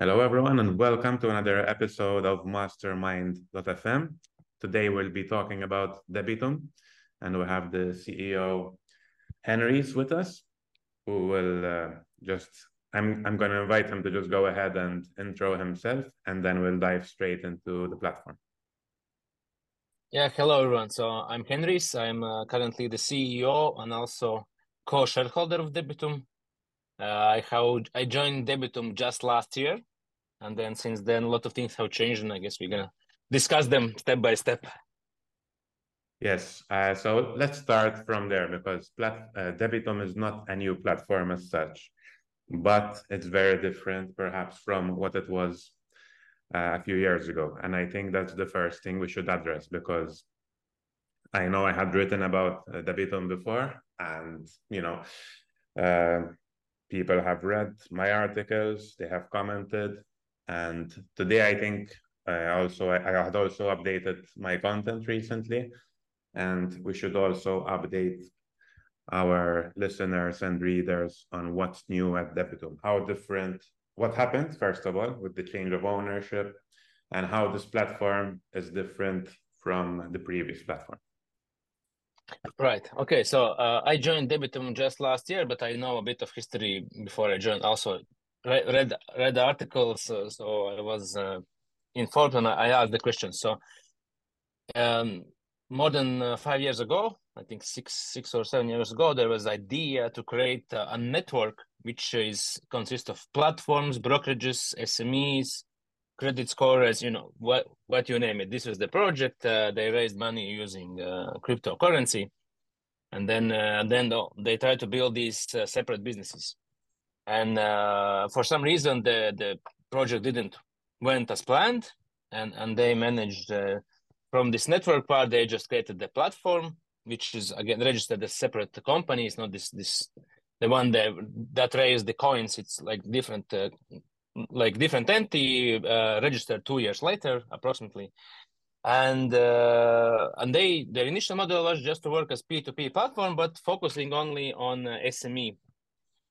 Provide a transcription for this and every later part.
Hello, everyone, and welcome to another episode of Mastermind.fm. Today, we'll be talking about Debitum, and we have the CEO, Henrijs, with us, who will uh, just... I'm, I'm gonna invite him to just go ahead and intro himself, and then we'll dive straight into the platform. Yeah, hello, everyone. So I'm Henrijs. I'm uh, currently the CEO and also co-shareholder of Debitum. Uh, I have I joined Debitum just last year, and then since then a lot of things have changed, and I guess we're gonna discuss them step by step. Yes. Uh, so let's start from there because plat- uh, Debitum is not a new platform as such, but it's very different perhaps from what it was uh, a few years ago. And I think that's the first thing we should address because I know I had written about uh, Debitum before, and you know, uh, people have read my articles, they have commented, and today I think I also I, I had also updated my content recently, and we should also update our listeners and readers on what's new at Debitum, how different, what happened first of all with the change of ownership, and how this platform is different from the previous platform. Right. Okay. So uh, I joined Debitum just last year, but I know a bit of history before I joined. Also, read read, read articles, uh, so I was uh, informed and I asked the question. So, um, more than uh, five years ago, I think six six or seven years ago, there was idea to create a network which is consists of platforms, brokerages, SMEs, credit scorers, you know, what what you name it. This was the project. Uh, they raised money using uh, cryptocurrency, and then uh, then they tried to build these uh, separate businesses. And uh, for some reason, the the project didn't went as planned, and and they managed uh, from this network part. They just created the platform, which is again registered as separate company. It's not this this the one that that raised the coins. It's like different like different entity uh, registered two years later, approximately. And uh, and they their initial model was just to work as P2P platform, but focusing only on uh, SME,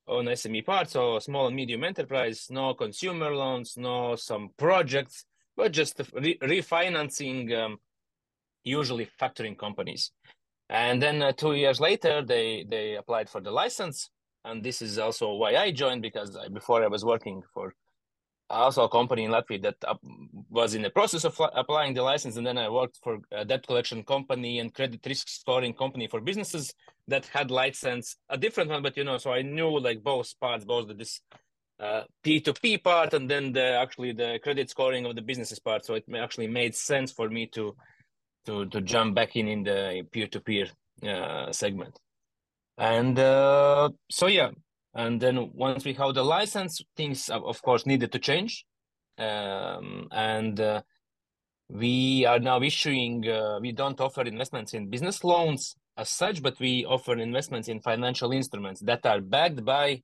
on SME part, so small and medium enterprise, no consumer loans, no some projects, but just re- refinancing, um, usually factoring companies. And then uh, two years later, they they applied for the license, and this is also why I joined because I, before I was working for also a company in Latvia that was in the process of applying the license, and then I worked for a debt collection company and credit risk scoring company for businesses that had license, a different one, but you know, so I knew like both parts, both the, this uh, P2P part and then the actually the credit scoring of the businesses part. So it actually made sense for me to to to jump back in in the peer-to-peer uh, segment. And uh, so yeah, and then once we have the license, things of course needed to change. Um, and uh, we are now issuing, uh, we don't offer investments in business loans as such, but we offer investments in financial instruments that are backed by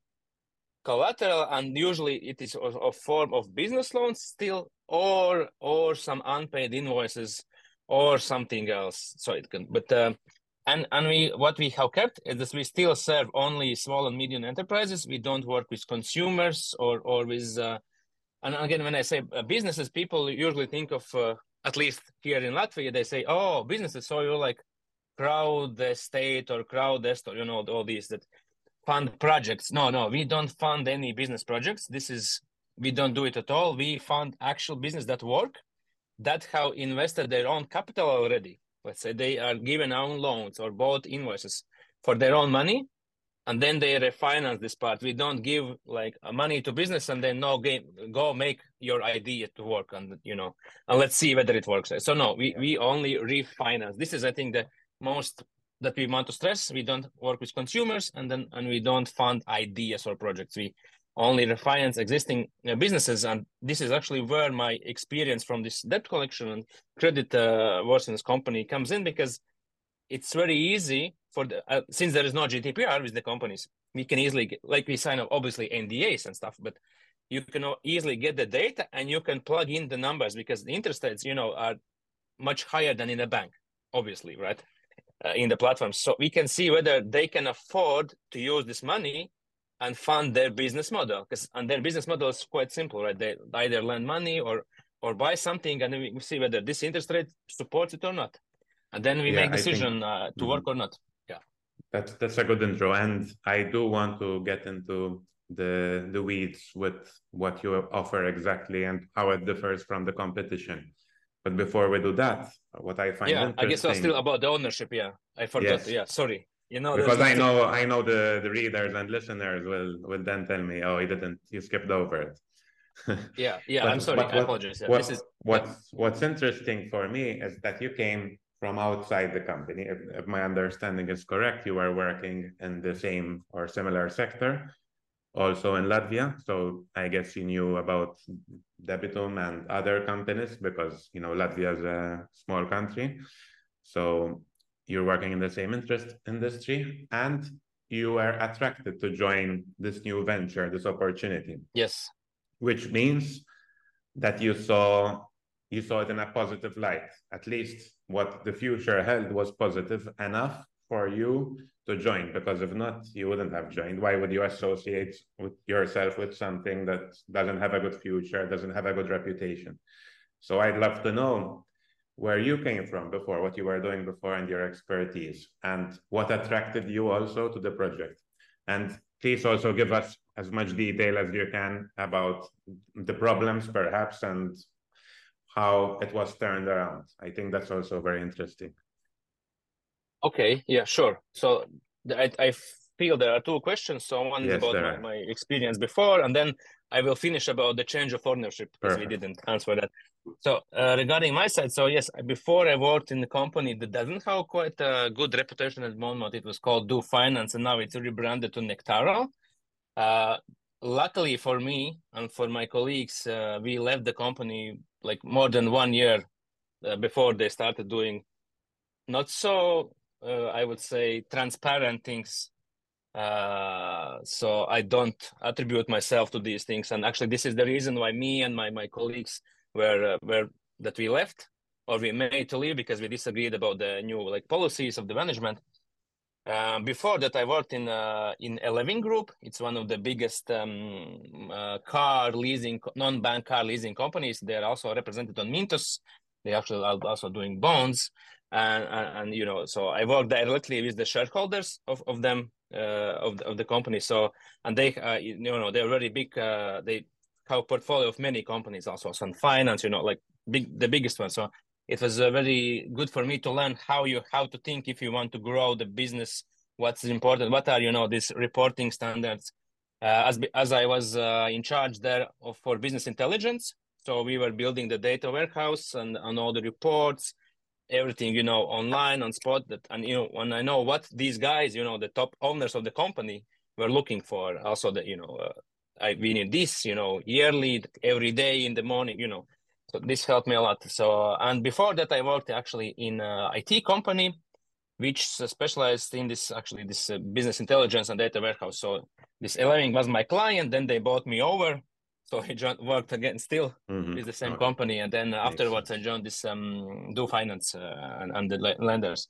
collateral and usually it is a, form of business loans still or or some unpaid invoices or something else so it can but uh, and and we what we have kept is that we still serve only small and medium enterprises. We don't work with consumers or or with. Uh, and again, when I say uh, businesses, people usually think of uh, at least here in Latvia, they say, "Oh, businesses." So you're like Crowdestate or Crowdest or you know all these that fund projects. No, no, we don't fund any business projects. This is we don't do it at all. We fund actual business that work that have invested their own capital already let's say they are given own loans or bought invoices for their own money and then they refinance this part. We don't give like uh, money to business and then no game go make your idea to work and you know and let's see whether it works. So no we, we only refinance. This is i think the most that we want to stress. We don't work with consumers and then and we don't fund ideas or projects. We only refinance existing businesses. And this is actually where my experience from this debt collection and credit uh, worseness company comes in because it's very easy for the uh, since there is no GDPR with the companies, we can easily get, like we sign up obviously NDAs and stuff, but you can easily get the data and you can plug in the numbers because the interest rates, you know, are much higher than in a bank, obviously, right? Uh, in the platform, so we can see whether they can afford to use this money and fund their business model because and their business model is quite simple right? They either lend money or or buy something and we see whether this interest rate supports it or not. And then we yeah, make decision think, uh, to mm, work or not. Yeah. That's that's a good intro and i do want to get into the the weeds with what you offer exactly and how it differs from the competition. But before we do that what i find yeah i guess still about the ownership yeah. I forgot yes. yeah sorry you know because i know i know the the readers and listeners will will then tell me oh he didn't he skipped over it. Yeah yeah but, i'm sorry i apologize what, this is what's what's interesting for me is that you came from outside the company if, if my understanding is correct you were working in the same or similar sector also in latvia. So i guess you knew about debitum and other companies because you know latvia is a small country. So you're working in the same interest industry and you were attracted to join this new venture this opportunity. Yes. Which means that you saw you saw it in a positive light. At least what the future held was positive enough for you to join because if not you wouldn't have joined. Why would you associate with yourself with something that doesn't have a good future doesn't have a good reputation? So i'd love to know where you came from before, what you were doing before, and your expertise, and what attracted you also to the project. And please also give us as much detail as you can about the problems, perhaps, and how it was turned around. I think that's also very interesting. Okay, yeah, sure. So I, I feel there are two questions. So one yes, about my, my, experience before, and then I will finish about the change of ownership because Perfect. we didn't answer that. So uh, regarding my side, so yes, before I worked in the company that doesn't have quite a good reputation at the moment. It was called Do Finance, and now it's rebranded to Nectaro. Uh, luckily for me and for my colleagues, uh, we left the company like more than one year uh, before they started doing not so, uh, I would say, transparent things. Uh, so I don't attribute myself to these things, and actually, this is the reason why me and my my colleagues were uh, where that we left or we made to leave because we disagreed about the new like policies of the management. Uh, before that, I worked in uh, in Eleving Group. It's one of the biggest um, uh, car leasing, non-bank car leasing companies. They're also represented on Mintos. They actually are also doing bonds, and, and, and you know, so I work directly with the shareholders of of them of the, of the company. So and they, uh, you know, they're very big. Uh, they have a portfolio of many companies also Sun Finance, you know, like big the biggest one. So it was uh, very good for me to learn how you how to think if you want to grow the business. What's important? What are you know these reporting standards? Uh, as as I was uh, in charge there of for business intelligence, so we were building the data warehouse and and all the reports, everything you know online on spot. That and you know when I know what these guys, you know, the top owners of the company were looking for, also the you know uh, I we need this, you know, yearly, every day in the morning, you know. So this helped me a lot. So and before that, I worked actually in a IT company, which specialized in this actually this uh, business intelligence and data warehouse. So this Eleving was my client. Then they bought me over. So he joined, worked again still mm-hmm. with the same okay. company, and then afterwards. I joined this um, Do Finance uh, and, and, the lenders.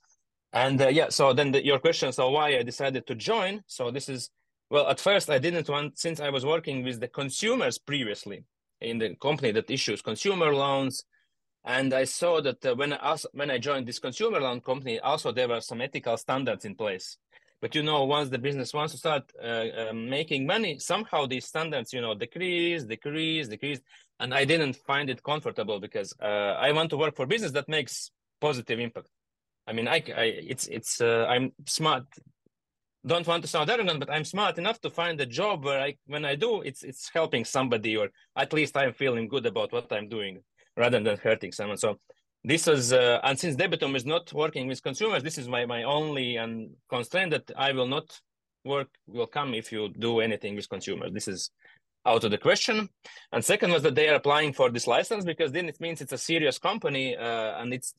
And uh, yeah, so then the, your question, so why I decided to join? So this is well, at first I didn't want, since I was working with the consumers previously in the company that issues consumer loans, and I saw that uh, when I also, when I joined this consumer loan company, also there were some ethical standards in place. But you know, once the business wants to start uh, uh, making money, somehow these standards, you know, decrease, decrease, decrease, and I didn't find it comfortable because uh, I want to work for business that makes positive impact. I mean, I, I it's it's uh, I'm smart don't want to sound arrogant, but I'm smart enough to find a job where I, when I do, it's it's helping somebody, or at least I'm feeling good about what I'm doing, rather than hurting someone. So this is, uh, and since Debitum is not working with consumers, this is my my only and constraint that I will not work will come if you do anything with consumers. This is out of the question. And second was that they are applying for this license because then it means it's a serious company uh, and it's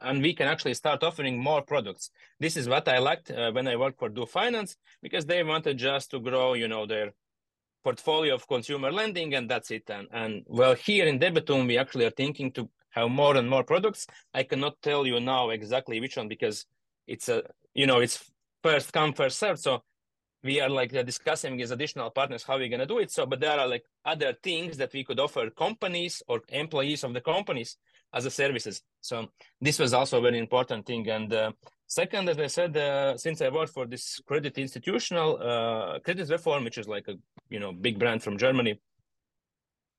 and we can actually start offering more products. This is what I liked uh, when I worked for Do Finance because they wanted just to grow, you know, their portfolio of consumer lending, and that's it. And and well, here in Debitum, we actually are thinking to have more and more products. I cannot tell you now exactly which one because it's a you know it's first come first served. So we are like discussing as additional partners how we're to do it so but there are like other things that we could offer companies or employees of the companies as a services so this was also a very important thing and uh, second as i said uh, since i worked for this credit institutional uh, Creditreform which is like a you know big brand from germany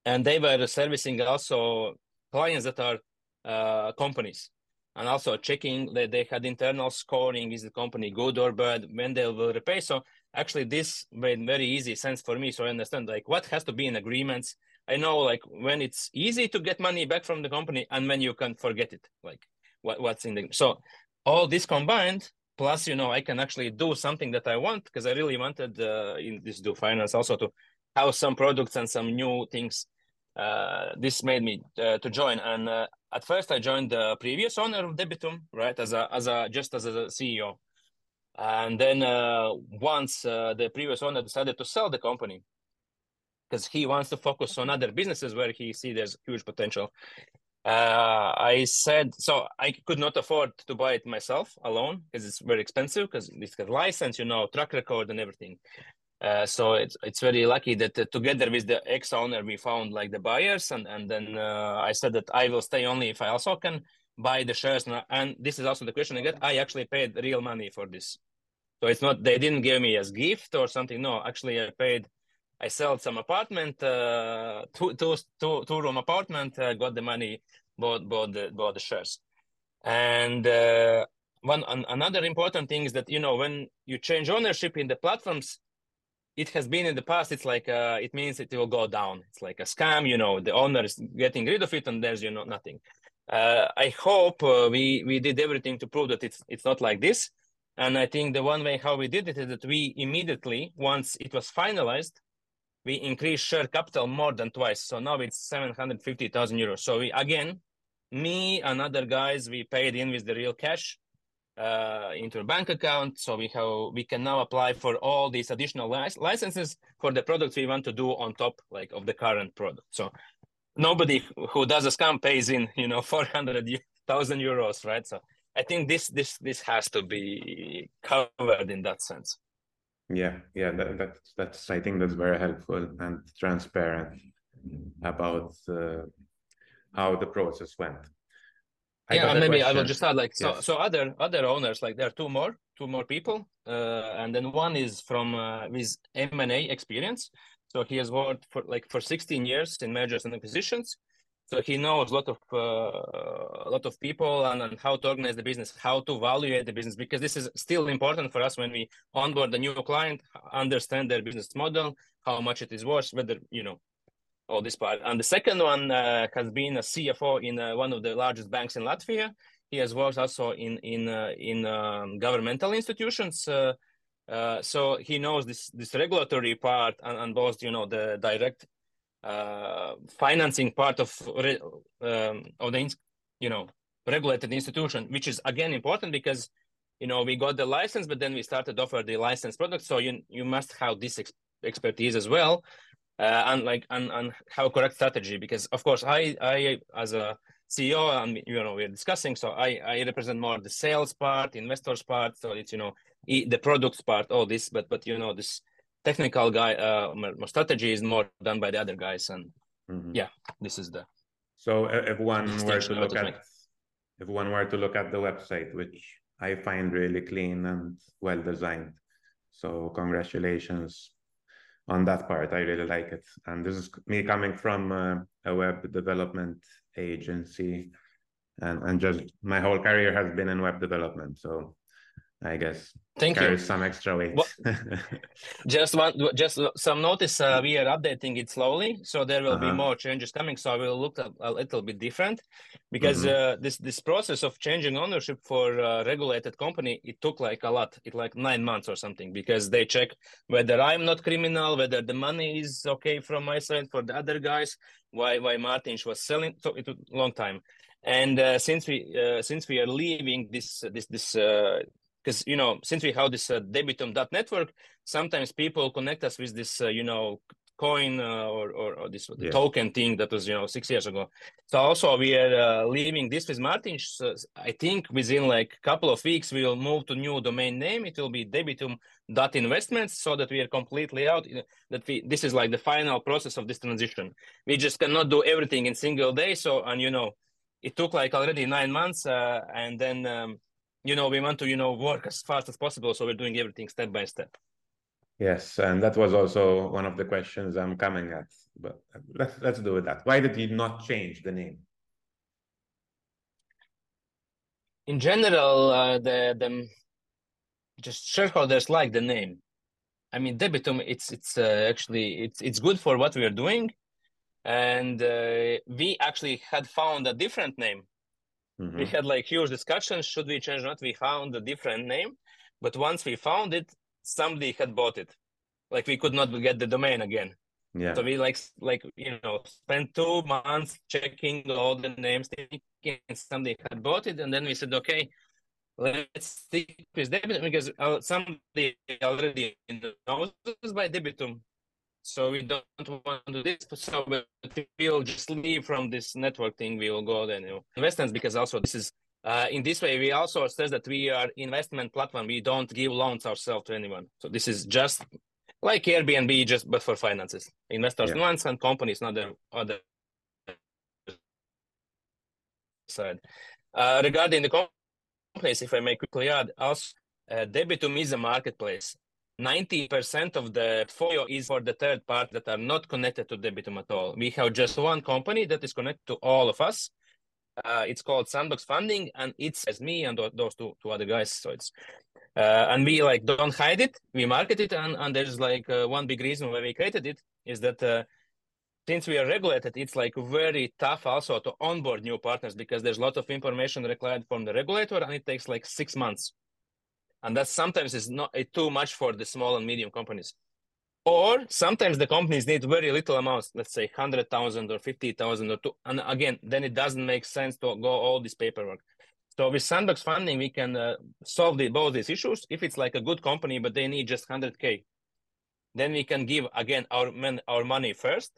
and they were servicing also clients that are uh, companies. And also checking that they had internal scoring is the company good or bad when they will repay. So actually this made very easy sense for me. So i understand like what has to be in agreements. I know like when it's easy to get money back from the company and when you can forget it like what, what's in the so all this combined plus you know i can actually do something that i want because i really wanted uh, in this do finance also to have some products and some new things uh, this made me uh, to join and uh, at first i joined the previous owner of debitum right as a as a just as a ceo and then uh, once uh, the previous owner decided to sell the company because he wants to focus on other businesses where he see there's huge potential. Uh, I said so I could not afford to buy it myself alone because it's very expensive because it's got license, you know, track record and everything. Uh, so it's it's very lucky that uh, together with the ex owner we found like the buyers and and then uh, I said that I will stay only if I also can buy the shares and, and this is also the question I get. I actually paid real money for this. So it's not they didn't give me as gift or something. No, actually I paid. I sold some apartment, uh, two, two, two, two room apartment. Uh, got the money, bought bought the bought the shares, and one an, another important thing is that you know when you change ownership in the platforms, it has been in the past. It's like uh, it means it will go down. It's like a scam. You know, the owner is getting rid of it, and there's you know nothing. Uh, I hope uh, we we did everything to prove that it's it's not like this. And I think the one way how we did it is that we immediately, once it was finalized, we increased share capital more than twice. So now it's 750,000 euros. So we, again, me and other guys, we paid in with the real cash uh, into a bank account. So we have we can now apply for all these additional lic- licenses for the products we want to do on top like of the current product. So nobody who does a scam pays in, you know, 400,000 euros, right? So I think this this this has to be covered in that sense. Yeah, yeah, that, that's that's I think that's very helpful and transparent about uh, how the process went. I yeah, maybe. I will just add like so yes. so other other owners like there are two more two more people uh, and then one is from uh, with M and A experience. So he has worked for like for 16 years in mergers and acquisitions so he knows a lot of uh, a lot of people and, and how to organize the business how to evaluate the business because this is still important for us when we onboard a new client understand their business model how much it is worth whether you know all this part. And the second one uh, has been a cfo in uh, one of the largest banks in latvia. He has worked also in in uh, in um, governmental institutions uh, uh, so he knows this this regulatory part and, and both you know the direct uh, financing part of um, of the you know regulated institution, which is again important because you know we got the license, but then we started offer the licensed product. So you you must have this ex- expertise as well, uh, and like and and have a correct strategy because of course I I as a CEO and you know we're discussing. So I I represent more the sales part, investors part. So it's you know the products part, all this, but but you know this technical guy uh, strategy is more done by the other guys and mm-hmm. yeah this is the so if one were to look at if one were to look at the website which i find really clean and well designed so congratulations on that part. I really like it. And this is me coming from uh, a web development agency. And and just my whole career has been in web development. So I guess. Thank you. There is some extra weight. Well, just one, just some notice. Uh, we are updating it slowly, so there will uh-huh. be more changes coming. So I will look a, a little bit different, because mm-hmm. uh, this this process of changing ownership for a regulated company it took like a lot. It like nine months or something because they check whether I'm not criminal, whether the money is okay from my side for the other guys. Why why Martin was selling? So it took a long time. And uh, since we uh, since we are leaving this this this uh, because you know since we have this uh, debitum.network sometimes people connect us with this uh, you know coin uh, or, or, or this yeah. token thing that was you know six years ago. So also we are uh, leaving this with Martin. So I think within like a couple of weeks we will move to new domain name. It will be debitum.investments so that we are completely out. That we this is like the final process of this transition. We just cannot do everything in single day. So and you know it took like already nine months uh, and then. Um, you know, we want to, you know, work as fast as possible. So we're doing everything step by step. Yes, and that was also one of the questions I'm coming at. But let's let's do with that. Why did you not change the name? In general, uh, the the just shareholders like the name. I mean, Debitum. It's it's uh, actually it's it's good for what we are doing, and uh, we actually had found a different name. Mm-hmm. We had like huge discussions. Should we change or not? We found a different name, but once we found it, somebody had bought it. Like we could not get the domain again. Yeah. So we like like you know spent two months checking all the names, thinking somebody had bought it, and then we said, okay, let's stick with Debitum because uh, somebody already knows us by Debitum. So we don't want to do this. So we'll just leave from this network thing. We will go then you know, investments because also this is uh, in this way, we also says that we are investment platform. We don't give loans ourselves to anyone. So this is just like Airbnb, just but for finances. Investors yeah. once and companies not the other side. Uh, regarding the companies, if I may quickly add, also uh, Debitum is a marketplace. 90% of the portfolio is for the third part that are not connected to Debitum at all. We have just one company that is connected to all of us uh, it's called Sandbox Funding, and it's as me and those two two other guys. So it's uh, and we like don't hide it. We market it, and and there's like uh, one big reason why we created it is that uh, since we are regulated, it's like very tough also to onboard new partners because there's a lot of information required from the regulator, and it takes like six months, and that sometimes is not too much for the small and medium companies. Or sometimes the companies need very little amounts, let's say 100,000 or 50,000 or two. And again, then it doesn't make sense to go all this paperwork. So with Sandbox funding, we can uh, solve the, both these issues. If it's like a good company, but they need just 100K, then we can give again our, our money first.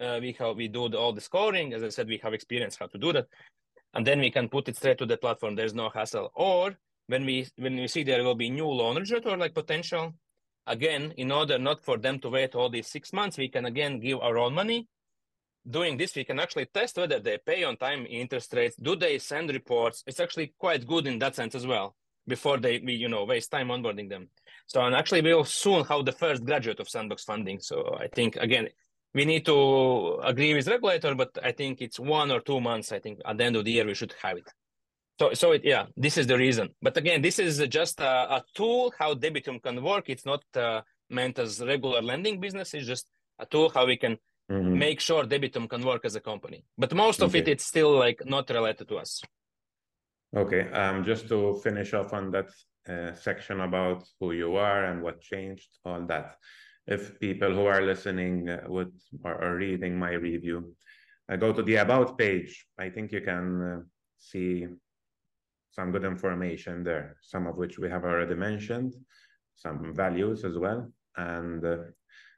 Uh, we have, we do the, all the scoring. As I said, we have experience how to do that. And then we can put it straight to the platform. There's no hassle. Or when we when we see there will be new loan originator like potential, again, in order not for them to wait all these six months, we can again give our own money. Doing this, we can actually test whether they pay on time interest rates. Do they send reports? It's actually quite good in that sense as well. Before they, we, you know, waste time onboarding them. So, and actually, we'll soon have the first graduate of Sandbox funding. So, I think again, we need to agree with regulator, but I think it's one or two months. I think at the end of the year we should have it. So, so it, yeah, this is the reason. But again, this is just a, a tool how Debitum can work. It's not uh, meant as regular lending business. It's just a tool how we can mm-hmm. make sure Debitum can work as a company. But most of okay. it, it's still like not related to us. Okay. Um, just to finish off on that uh, section about who you are and what changed, all that. If people who are listening uh, would or, or, reading my review, I go to the about page. I think you can uh, see some good information there, some of which we have already mentioned, some values as well. And uh,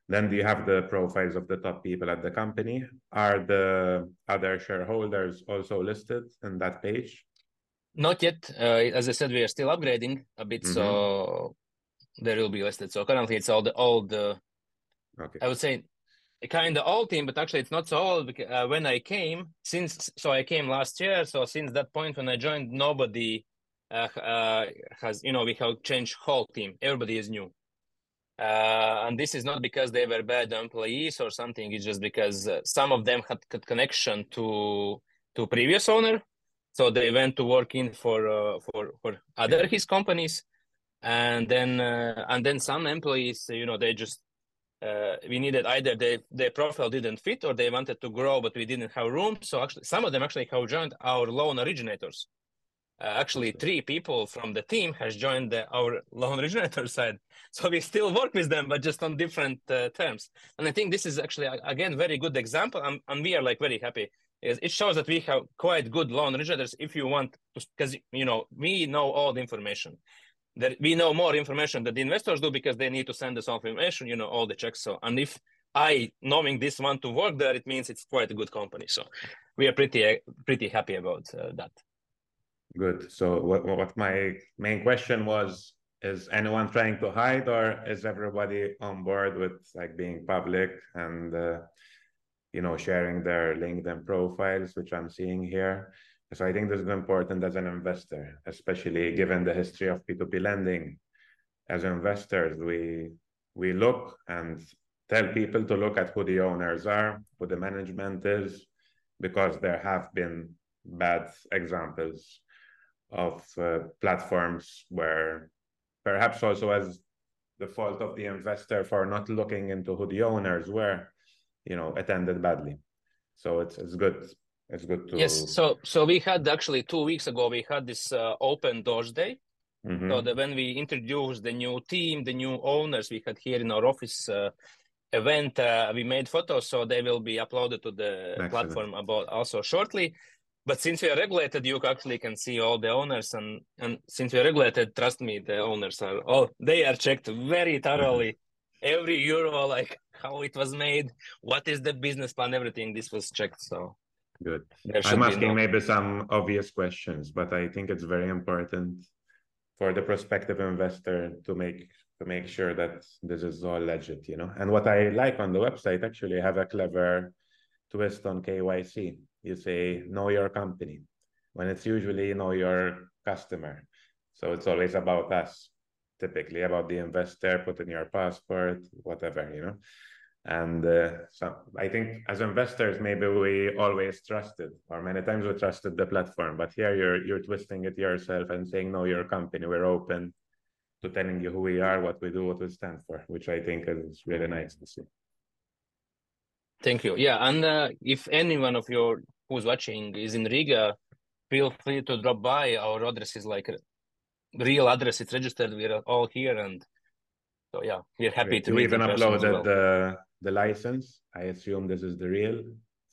then you have the profiles of the top people at the company. Are the other shareholders also listed in that page? Not yet. Uh, as I said, we are still upgrading a bit, mm-hmm. so there will be listed. So currently, it's all the old. Uh, okay. I would say kind of old team, but actually it's not so old. Because, uh, when I came, since so I came last year, so since that point when I joined, nobody uh, uh, has you know we have changed whole team. Everybody is new, uh, and this is not because they were bad employees or something. It's just because uh, some of them had, had connection to to previous owner, so they went to work in for uh, for for other his companies, and then and then some employees, you know, they just uh, we needed either they, their profile didn't fit or they wanted to grow but we didn't have room. So actually some of them actually have joined our loan originators. Uh, actually three people from the team has joined the, our loan originator side. So we still work with them but just on different uh, terms. And i think this is actually again very good example. And, and we are like very happy. It shows that we have quite good loan originators if you want because you know we know all the information that we know more information that the investors do because they need to send us all information, you know, all the checks. So, and if I knowing this one to work there, it means it's quite a good company. So we are pretty pretty happy about uh, that. Good. So what what my main question was is anyone trying to hide or is everybody on board with like being public and uh, you know sharing their linkedin profiles which i'm seeing here so i think this is important as an investor especially given the history of p2p lending as investors we we look and tell people to look at who the owners are who the management is because there have been bad examples of uh, platforms where perhaps also as the fault of the investor for not looking into who the owners were, you know, attended badly. So it's it's good. It's good to yes. So so we had actually two weeks ago we had this uh, open doors day. Mm-hmm. So that when we introduced the new team, the new owners we had here in our office uh, event, uh, we made photos, so they will be uploaded to the Excellent. platform about also shortly. But since we are regulated, you actually can see all the owners, and and since we are regulated, trust me, the owners are all they are checked very thoroughly. Mm-hmm. Every euro, like how it was made, what is the business plan, everything. This was checked. So good. I'm asking no... maybe some obvious questions, but I think it's very important for the prospective investor to make to make sure that this is all legit, you know. And what I like on the website actually have a clever twist on KYC you say know your company when it's usually know your customer so it's always about us typically about the investor put in your passport whatever you know and uh, so i think as investors maybe we always trusted or many times we trusted the platform but here you're you're twisting it yourself and saying no your company we're open to telling you who we are what we do what we stand for which i think is really nice to see Thank you. Yeah, and uh, if anyone of your who's watching is in Riga, feel free to drop by. Our address is like real address. It's registered. We're all here, and so yeah, we're happy to. You even uploaded well. the the license. I assume this is the real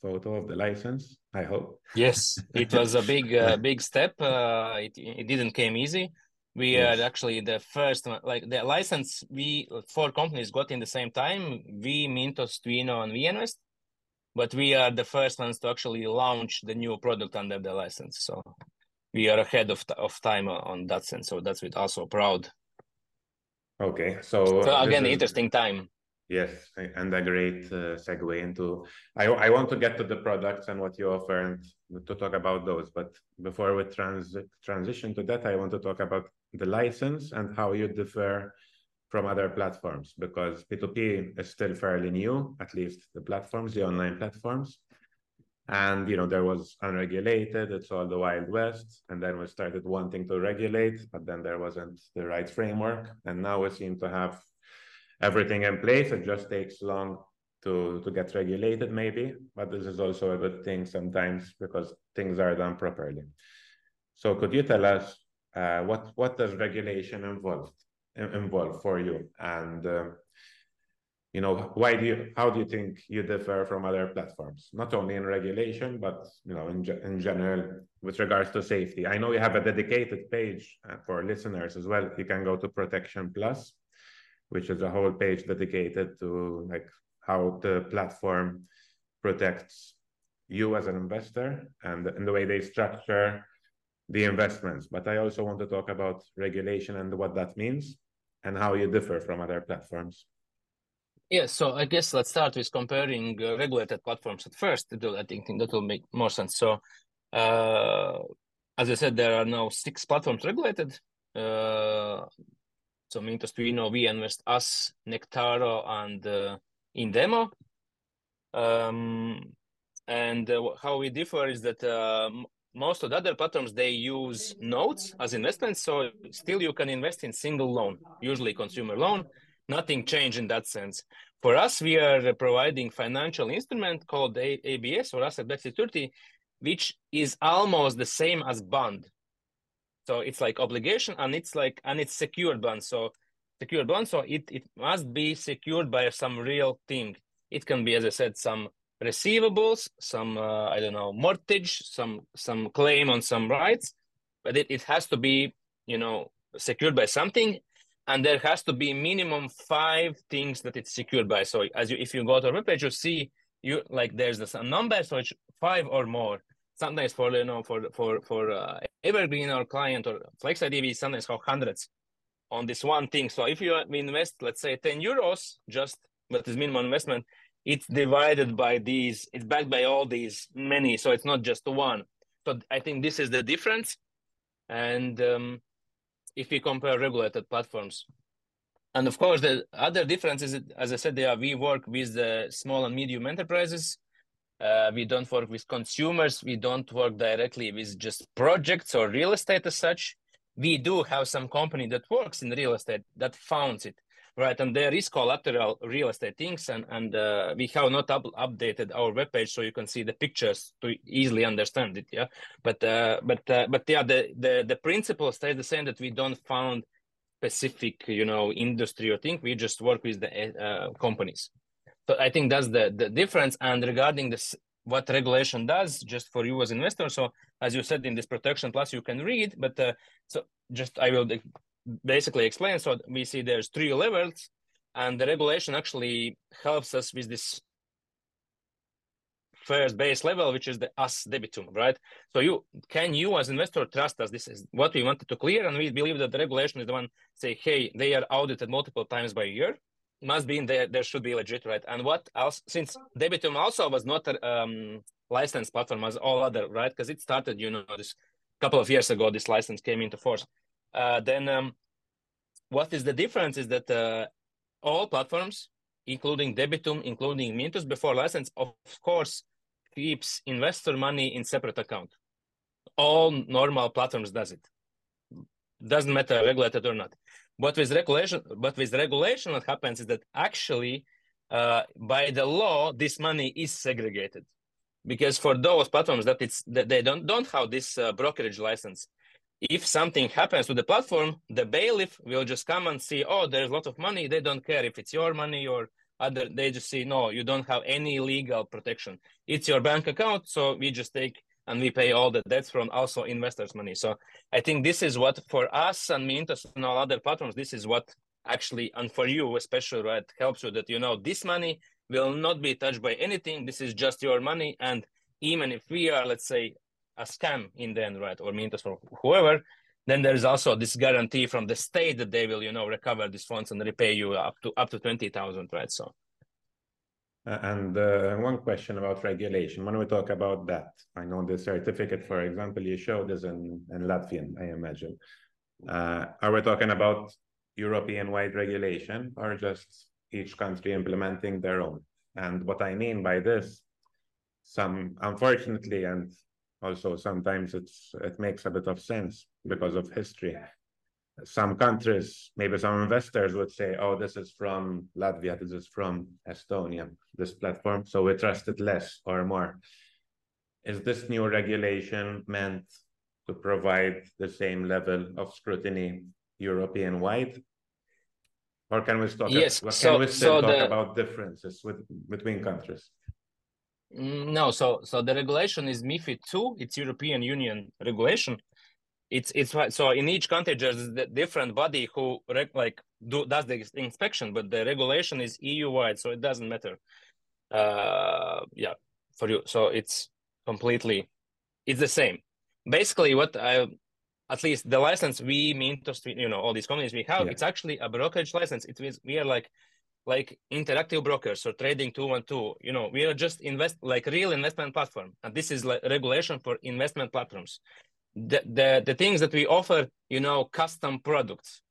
photo of the license. I hope. Yes, it was a big uh, big step. Uh, it it didn't came easy. We yes. are actually the first like the license. We four companies got in the same time. We, Mintos, Twino, and Viainvest but we are the first ones to actually launch the new product under the license. So we are ahead of of time on that sense. So that's with also proud. Okay, so, so again, is, interesting time. Yes, and a great uh, segue into. I I want to get to the products and what you offer and to talk about those. But before we trans transition to that, I want to talk about the license and how you differ from other platforms because P2P is still fairly new, at least the platforms, the online platforms. And you know, there was unregulated, it's all the Wild West. And then we started wanting to regulate, but then there wasn't the right framework. And now we seem to have everything in place. It just takes long to, to get regulated, maybe. But this is also a good thing sometimes because things are done properly. So could you tell us uh, what what does regulation involve? involve for you and uh, you know why do you how do you think you differ from other platforms not only in regulation but you know in, in general with regards to safety i know you have a dedicated page uh, for listeners as well you can go to protection plus which is a whole page dedicated to like how the platform protects you as an investor and, and the way they structure the investments. But I also want to talk about regulation and what that means and how you differ from other platforms. Yeah, so I guess let's start with comparing uh, regulated platforms at first. I think that will make more sense. So, uh, as I said, there are now six platforms regulated. Uh, so Mintos, Twino, invest Us, Nectaro, and uh, Indemo. Um, and uh, how we differ is that uh, most of the other platforms they use notes as investments so still you can invest in single loan usually consumer loan. Nothing changed in that sense. For us we are providing financial instrument called A- ABS or asset-backed security which is almost the same as bond so it's like obligation and it's like and it's secured bond so secured bond so it, it must be secured by some real thing it can be as i said some receivables, some uh, I don't know mortgage, some some claim on some rights, but it, it has to be you know secured by something, and there has to be minimum five things that it's secured by. So as you, if you go to our webpage, you see you like there's a number, so it's five or more. Sometimes for you know for for for uh, Evergreen or client or FlexID, we sometimes have hundreds on this one thing. So if you invest, let's say 10 euros, just that is minimum investment, it's divided by these, it's backed by all these many. So it's not just one. So I think this is the difference. And um, if we compare regulated platforms, and of course, the other difference is, as I said, there we work with the small and medium enterprises. Uh, we don't work with consumers. We don't work directly with just projects or real estate as such. We do have some company that works in real estate that founds it right? And there is collateral real estate things and and uh, we have not up, updated our webpage so you can see the pictures to easily understand it yeah? But uh, but uh, but yeah the, the the principle stays the same that we don't found specific you know industry or thing. We just work with the uh, companies so i think that's the the difference. And regarding this what regulation does just for you as investor so as you said in this protection plus you can read but uh, so just i will basically explain. So we see there's three levels and the regulation actually helps us with this first base level which is the us debitum right? So you can you as investor trust us? This is what we wanted to clear and we believe that the regulation is the one say hey they are audited multiple times by year must be in there there should be legit right? And what else since debitum also was not a um, licensed platform as all other right? Because it started you know this couple of years ago this license came into force. Uh, then um, what is the difference is that uh, all platforms including debitum including mintos before license of course keeps investor money in separate account. All normal platforms does it. Doesn't matter regulated or not but with regulation, but with regulation, what happens is that actually, uh, by the law, this money is segregated, because for those platforms that it's that they don't don't have this uh, brokerage license, if something happens to the platform, the bailiff will just come and see, oh, there's a lot of money. They don't care if it's your money or other. They just see, no, you don't have any legal protection. It's your bank account, so we just take and we pay all the debts from also investors' money. So I think this is what for us and Mintos and all other platforms, this is what actually, and for you especially, right, helps you that you know this money will not be touched by anything. This is just your money. And even if we are, let's say, a scam in the end, right, or Mintos or whoever, then there is also this guarantee from the state that they will, you know, recover these funds and repay you up to up to twenty thousand, right? So and uh, one question about regulation. When we talk about that, I know the certificate, for example, you showed is in, in Latvian, I imagine. Uh, are we talking about European-wide regulation or just each country implementing their own? And what I mean by this, some unfortunately, and also sometimes it's it makes a bit of sense because of history some countries, maybe some investors would say, oh, this is from Latvia, this is from Estonia, this platform, so we trust it less or more. Is this new regulation meant to provide the same level of scrutiny European wide? Or can we talk, yes, can so, we still so talk the, about differences with, between countries? Mm, no, so so the regulation is MIFID two. It's European Union regulation, it's it's so in each country there's a different body who like do does the inspection but the regulation is eu wide so it doesn't matter. Uh yeah for you. So it's completely it's the same. Basically what i at least the license we mean to you know all these companies we have yeah. it's actually a brokerage license. It means we are like like interactive brokers or trading two one two. You know we are just invest like real investment platform. And this is like regulation for investment platforms the, the the things that we offer you know custom products.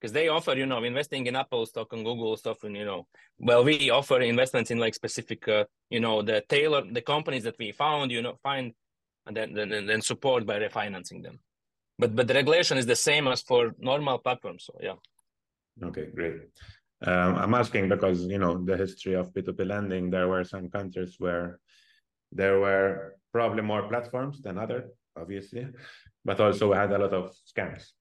Because they offer you know investing in apple stock and google stuff and you know well we offer investments in like specific uh, you know the tailor the companies that we found you know find and then then, then support by refinancing them. But but the regulation is the same as for normal platforms so yeah. Okay great. Um, i'm asking because you know the history of p2p lending there were some countries where there were probably more platforms than other obviously, but also had a lot of scams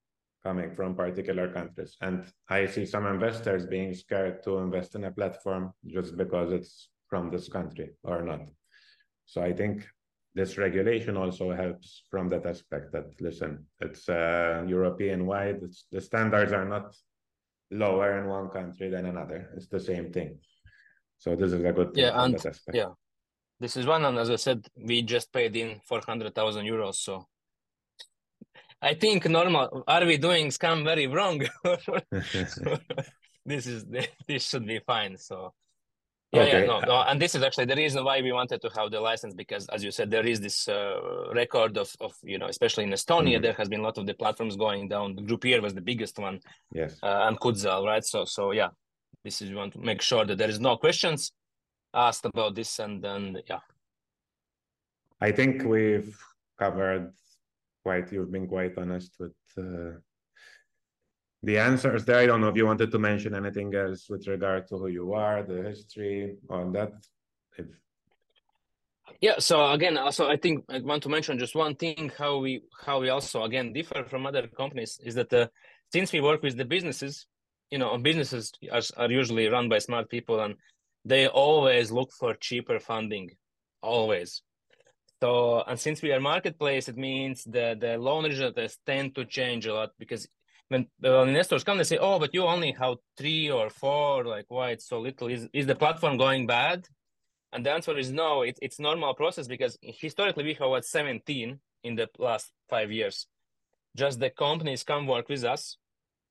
coming from particular countries. And I see some investors being scared to invest in a platform just because it's from this country or not. So I think this regulation also helps from that aspect that listen, it's uh, European wide, it's, the standards are not lower in one country than another. It's the same thing. So this is a good Yeah, and aspect. yeah, this is one, and as I said, we just paid in four hundred thousand euros. So I think normal. Are we doing scam very wrong? this is this should be fine. So yeah, yeah, no, no, and this is actually the reason why we wanted to have the license because, as you said, there is this uh, record of of you know, especially in Estonia, Mhm. there has been a lot of the platforms going down. The Grupeer was the biggest one, Yes. uh, and Kuetzal, right? So so yeah, this is we want to make sure that there is no questions asked about this, and then yeah, I think we've covered quite, you've been quite honest with uh, the answers there. I don't know if you wanted to mention anything else with regard to who you are, the history, all that. If Yeah, so again, also I think I want to mention just one thing how we how we also again differ from other companies is that uh, since we work with the businesses, you know, businesses are, are usually run by smart people and they always look for cheaper funding, always. So and since we are marketplace, it means the the loan originators tend to change a lot because when, when investors come, they say, "Oh, but you only have three or four. Like, why it's so little? Is is the platform going bad?" And the answer is no, it, it's normal process because historically we have what 17 in the last five years. Just the companies come work with us.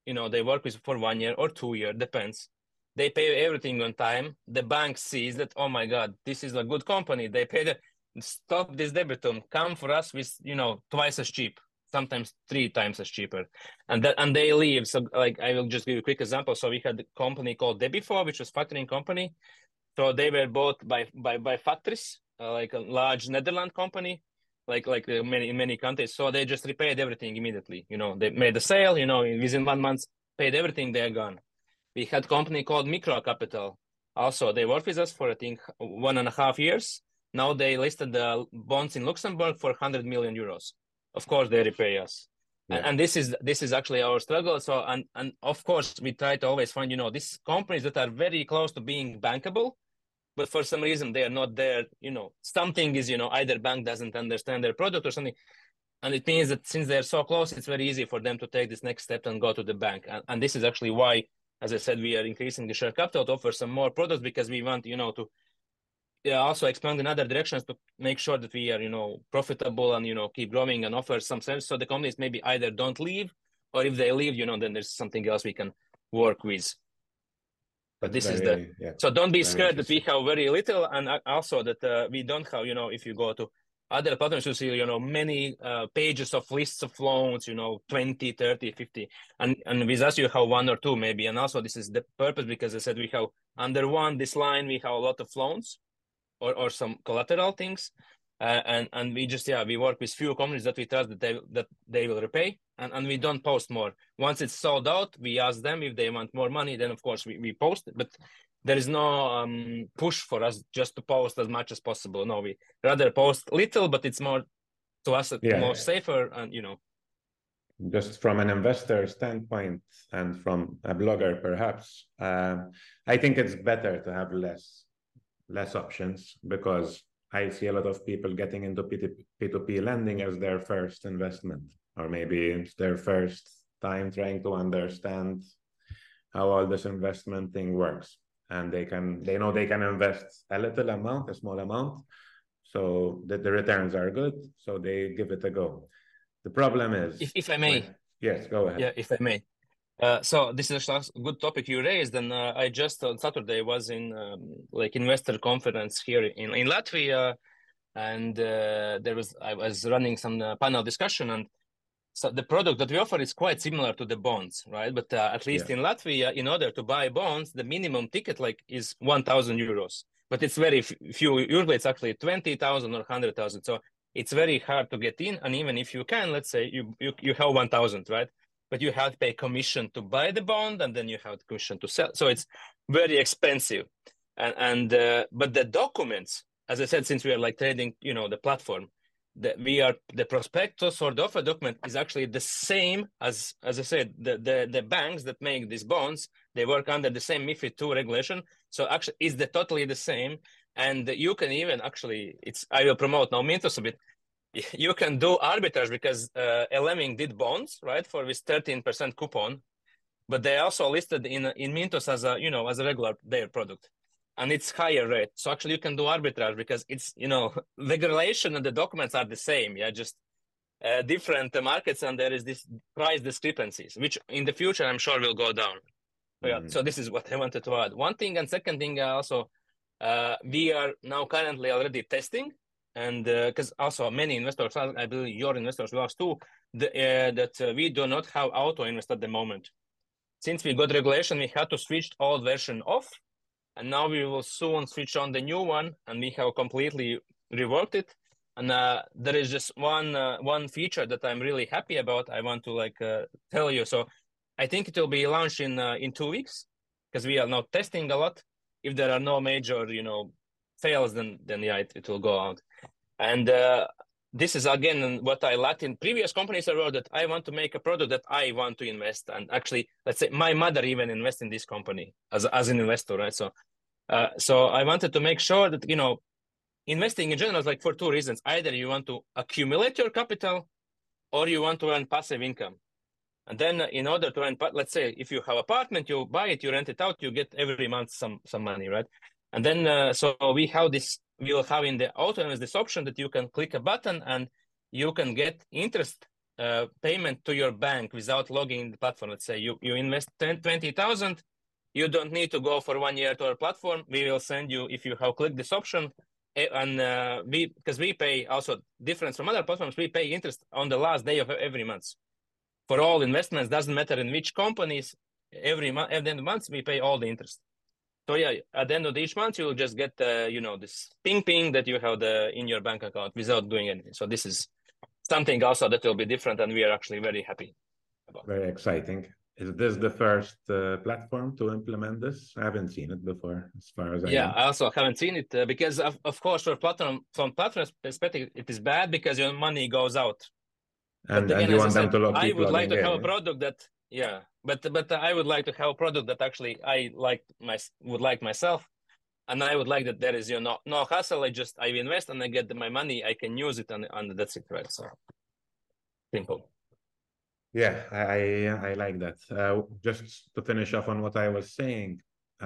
You know, they work with for one year or two year, depends. They pay everything on time. The bank sees that, oh my God, this is a good company. They pay the stop this debitum, come for us with, you know, twice as cheap, sometimes three times as cheaper. And that and they leave. So like I will just give you a quick example. So we had a company called Debifo, which was factoring company. So they were bought by by by Factris, uh, like a large Netherlands company, like like uh, many in many countries. So they just repaid everything immediately. You know, they made the sale. You know, within one month, paid everything. They're gone. We had company called Mikro Kapital. Also, they worked with us for I think one and a half years. Now they listed the bonds in Luxembourg for 100 million euros. Of course, they repay us. And, and this is this is actually our struggle. So and and of course we try to always find you know these companies that are very close to being bankable, but for some reason they are not there. You know something is you know either bank doesn't understand their product or something, and it means that since they're so close, it's very easy for them to take this next step and go to the bank. And, and this is actually why, as I said, we are increasing the share capital to offer some more products because we want you know to yeah, also expand in other directions to make sure that we are, you know, profitable and you know keep growing and offer some service. So the companies maybe either don't leave, or if they leave, you know, then there's something else we can work with. But this is the yeah. so don't be scared that we have very little, and uh, also that uh, we don't have, you know, if you go to other platforms, you see, you know, many uh, pages of lists of loans, you know, 20, 30, 50. And, and with us, you have one or two maybe. And also this is the purpose because I said we have under one, this line, we have a lot of loans or, or some collateral things. Uh, and and we just yeah we work with few companies that we trust that they that they will repay and, and we don't post more. Once it's sold out we ask them if they want more money then of course we, we post it but there is no um, push for us just to post as much as possible. No we rather post little but it's more to us Yeah. more safer and you know. Just from an investor standpoint and from a blogger perhaps um, i think it's better to have less less options because i see a lot of people getting into P2P, p2p lending as their first investment or maybe it's their first time trying to understand how all this investment thing works and they can they know they can invest a little amount a small amount so that the returns are good so they give it a go the problem is if, if i may yes, go ahead. Yeah, if I may. Uh, so this is a good topic you raised, and uh, I just on Saturday was in um, like investor conference here in in Latvia, and uh, there was I was running some uh, panel discussion, and so the product that we offer is quite similar to the bonds, right? But uh, at least Yeah. in Latvia, in order to buy bonds, the minimum ticket like is one thousand euros, but it's very few. Usually, it's actually twenty thousand or hundred thousand. So it's very hard to get in, and even if you can, let's say you you, you have one thousand, right? But you have to pay commission to buy the bond, and then you have the commission to sell. So it's very expensive, and and uh, but the documents, as I said, since we are like trading, you know, the platform, that we are the prospectus or the offer document is actually the same as as I said the the the banks that make these bonds they work under the same MiFID two regulation. So actually it's the totally the same. And you can even actually it's I will promote now Mintos a bit you can do arbitrage because uh, did bonds right for this thirteen percent coupon but they also listed in in Mintos as a you know as a regular their product, and it's higher rate. So actually, you can do arbitrage because it's you know the regulation and the documents are the same. Yeah, just uh, different markets, and there is this price discrepancies, which in the future I'm sure will go down. Mm. Yeah. So this is what I wanted to add. One thing and second thing also, uh, we are now currently already testing and because uh, also many investors, I believe your investors ask too, the, uh, that uh, we do not have auto invest at the moment. Since we got regulation, we had to switch old version off, and now we will soon switch on the new one, and we have completely reworked it. And uh, there is just one uh, one feature that I'm really happy about. I want to like uh, tell you. So I think it will be launched in in two weeks because we are now testing a lot. If there are no major, you know, fails, then then yeah, it, it will go out. And uh, this is again what I lacked in previous companies I wrote that I want to make a product that I want to invest. And actually, let's say my mother even invest in this company as as an investor, right? So, uh, so I wanted to make sure that you know, investing in general is like for two reasons: either you want to accumulate your capital, or you want to earn passive income. And then, in order to earn, let's say if you have apartment, you buy it, you rent it out, you get every month some some money, right? And then, uh, so we have this, we will have in the auto this option that you can click a button and you can get interest uh, payment to your bank without logging in the platform. Let's say you, you invest 10, 20,000, you don't need to go for one year to our platform. We will send you, if you have clicked this option, and uh, we, because we pay also difference from other platforms, we pay interest on the last day of every month. For all investments, doesn't matter in which companies, every month, the month, we pay all the interest. So yeah, at the end of each month, you'll just get uh, you know this ping ping that you have the in your bank account without doing anything. So this is something also that will be different, and we are actually very happy about. Very exciting. Is this the first uh, platform to implement this? I haven't seen it before, as far as I yeah, know. I also haven't seen it uh, because of, of course, for platform from platform perspective, it is bad because your money goes out. And, and you want them to look. I would like to have a product that yeah but but i would like to have a product that actually i like my would like myself. And i would like that there is you know no hassle. I just i invest and i get my money. I can use it and, and that's it right? So simple. Yeah i i like that. Uh, just to finish off on what i was saying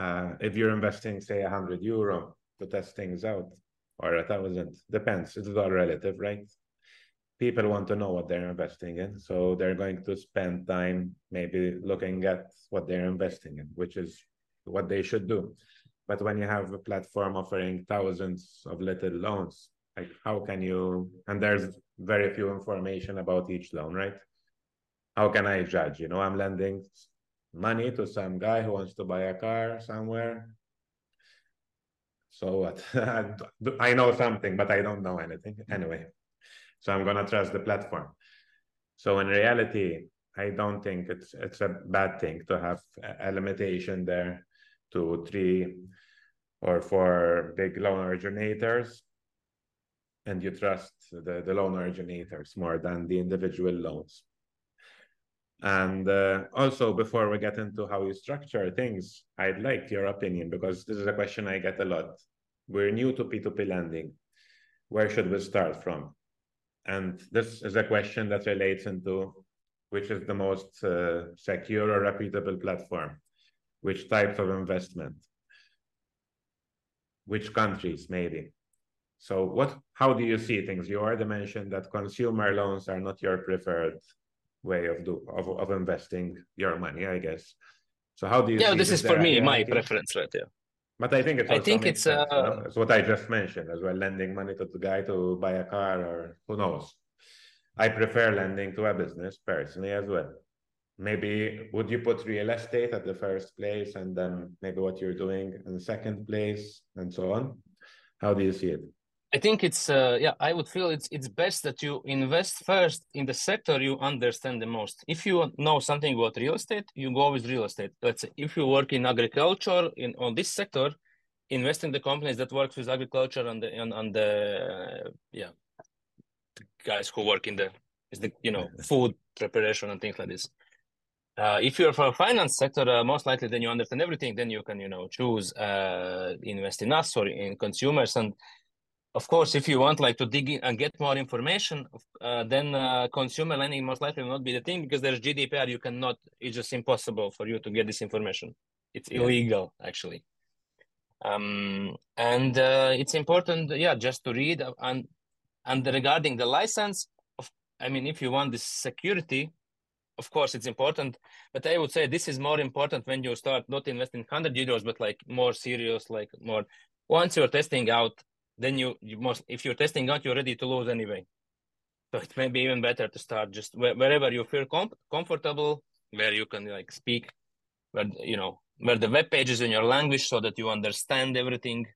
uh, if you're investing say 100 euro to test things out or a thousand depends. It's all relative right people want to know what they're investing in. So they're going to spend time maybe looking at what they're investing in, which is what they should do. But when you have a platform offering thousands of little loans, like how can you, and there's very few information about each loan, right? How can I judge? You know, I'm lending money to some guy who wants to buy a car somewhere. So what? I know something, but I don't know anything. Anyway, so I'm gonna trust the platform. So in reality, I don't think it's it's a bad thing to have a limitation there to three or four big loan originators, and you trust the, the loan originators more than the individual loans. And uh, also, before we get into how you structure things, I'd like your opinion because this is a question I get a lot. We're new to P2P lending. Where should we start from? And this is a question that relates into which is the most uh, secure or reputable platform, which types of investment, which countries maybe. So what? How do you see things? You already mentioned that consumer loans are not your preferred way of do of, of investing your money, I guess. So how do you? Yeah, this is for me my preference, right? Yeah. But I think it's I think it's sense, uh, it's what I just mentioned as well, lending money to the guy to buy a car or who knows. I prefer lending to a business personally as well. Maybe would you put real estate at the first place and then maybe what you're doing in the second place and so on? How do you see it? I think it's uh, yeah. I would feel it's it's best that you invest first in the sector you understand the most. If you know something about real estate, you go with real estate. Let's say if you work in agriculture in on this sector, invest in the companies that work with agriculture and the on, on the uh, yeah the guys who work in the is the you know food preparation and things like this. Uh, if you're for a finance sector, uh, most likely then you understand everything. Then you can you know choose uh, invest in us or in consumers and of course, if you want like to dig in and get more information, uh, then uh, consumer lending most likely will not be the thing because there's GDPR. You cannot. It's just impossible for you to get this information. It's illegal actually. Um, and uh, it's important, yeah, just to read and and regarding the license. Of, I mean, if you want this security, of course it's important. But I would say this is more important when you start not investing hundred euros, but like more serious, like more. Once you're testing out then you you must if you're testing out you're ready to lose anyway. So it may be even better to start just wherever you feel com- comfortable where you can like speak where you know where the web page is in your language so that you understand everything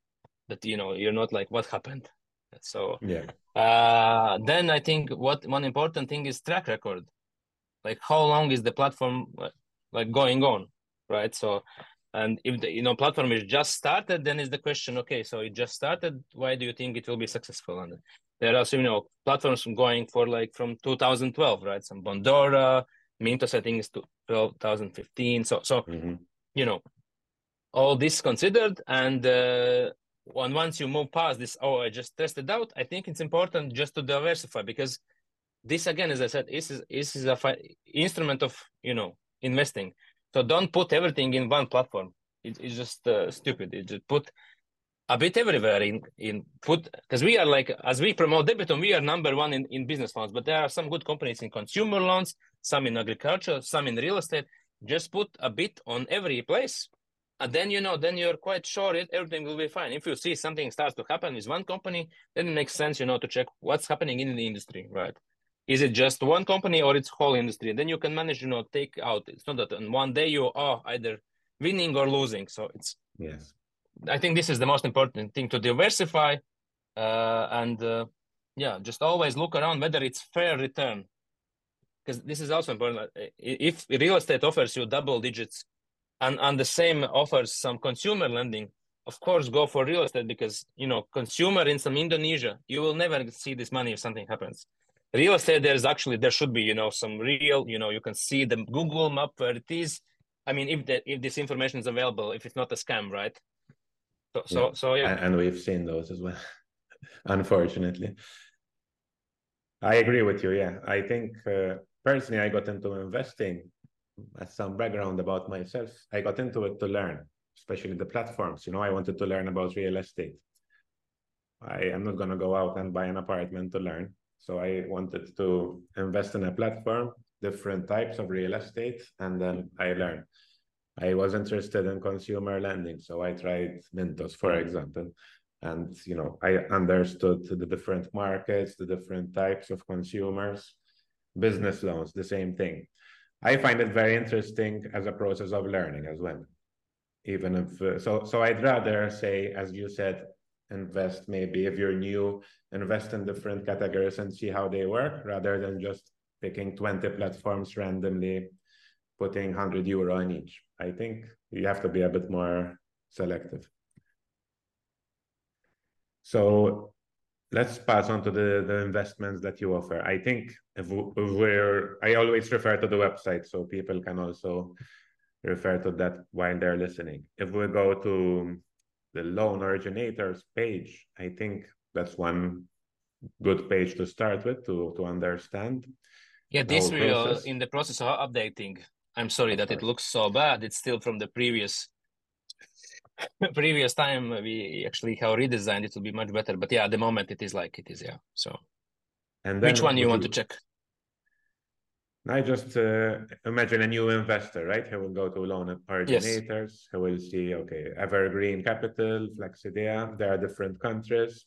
that you know you're not like what happened? So yeah. uh then i think what one important thing is track record. Like how long is the platform like going on right? So and if the you know platform is just started, then is the question, okay, so it just started. Why do you think it will be successful? And there are some you know platforms going for like from 2012, right? Some Bondora, Mintos, I think is 2015. So so mm-hmm. you know all this considered and uh, when once you move past this oh i just tested out i think it's important just to diversify because this again as i said this is is, is a fi- instrument of you know investing so don't put everything in one platform. It, it's just uh, stupid. It just put a bit everywhere in in put because we are like as we promote Debitum, we are number one in, in business loans, but there are some good companies in consumer loans, some in agriculture, some in real estate. Just put a bit on every place. And then you know, then you're quite sure it, everything will be fine. If you see something starts to happen with one company, then it makes sense, you know, to check what's happening in the industry, right? Is it just one company or it's whole industry? Then you can manage you know take out it's not that in one day you are either winning or losing. So it's yes. I think this is the most important thing to diversify uh, and uh, yeah just always look around whether it's fair return. Because this is also important if real estate offers you double digits and and the same offers some consumer lending of course go for real estate because you know consumer in some indonesia you will never see this money if something happens real estate there's actually there should be you know some real you know you can see the google map where it is. I mean if that if this information is available if it's not a scam right? So so yeah. so yeah. And we've seen those as well unfortunately. I agree with you yeah. I think uh, personally i got into investing as some background about myself. I got into it to learn especially the platforms you know i wanted to learn about real estate. I am not going to go out and buy an apartment to learn so I wanted to invest in a platform, different types of real estate, and then I learned. I was interested in consumer lending, so I tried Mintos, for example, and you know I understood the different markets, the different types of consumers, business loans, the same thing. I find it very interesting as a process of learning as well. Even if uh, so, so I'd rather say, as you said, invest maybe if you're new invest in different categories and see how they work rather than just picking 20 platforms randomly putting 100 euro on each. I think you have to be a bit more selective. So let's pass on to the, the investments that you offer. I think if we're i always refer to the website so people can also refer to that while they're listening. If we go to the loan originators page. I think that's one good page to start with to to understand. Yeah, this we are in the process of updating. I'm sorry that it looks so bad. It's still from the previous previous time we actually have redesigned it to be much better. But yeah, at the moment it is like it is. Yeah. So, and which one you want to check? I just uh, imagine a new investor, right? He will go to loan originators. Yes. He will see, okay, Evergreen Capital, Flexidea. There are different countries.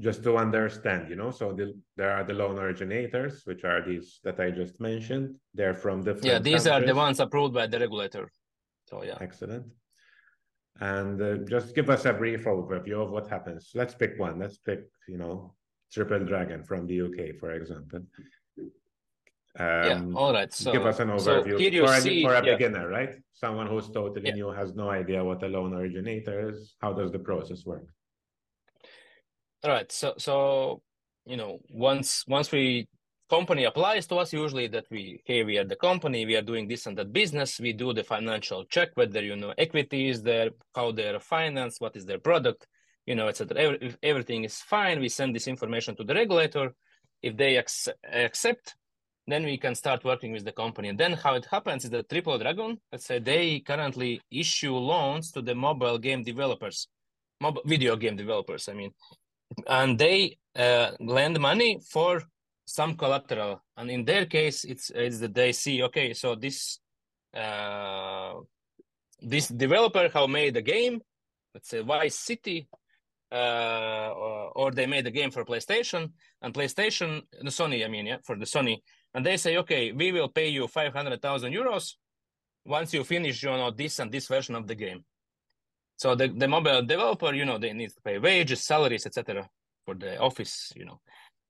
Just to understand, you know, so the, there are the loan originators, which are these that I just mentioned. They're from different. Yeah, these countries. are the ones approved by the regulator. So yeah. Excellent. And uh, just give us a brief overview of what happens. Let's pick one. Let's pick, you know, Triple Dragon from the UK, for example. Um, yeah. All right. So give us an overview so for, see, a, for a yeah. beginner, right? Someone who's totally yeah. new has no idea what a loan originator is. How does the process work? All right. So so you know once once we company applies to us usually that we hey we are the company we are doing this and that business we do the financial check whether you know equity is there how they're financed what is their product you know, etc. Every, if everything is fine, we send this information to the regulator. If they ac- accept, then we can start working with the company. And then how it happens is that Triple Dragon, let's say they currently issue loans to the mobile game developers, mobile video game developers, I mean, and they uh, lend money for some collateral. And in their case, it's it's that they see, okay, so this uh, this developer how made a game, let's say Vice City, uh, or, or, they made a game for PlayStation and PlayStation, the Sony, I mean, yeah, for the Sony, and they say, okay, we will pay you five hundred thousand euros once you finish, you know, this and this version of the game. So the, the mobile developer, you know, they need to pay wages, salaries, etc. for the office, you know.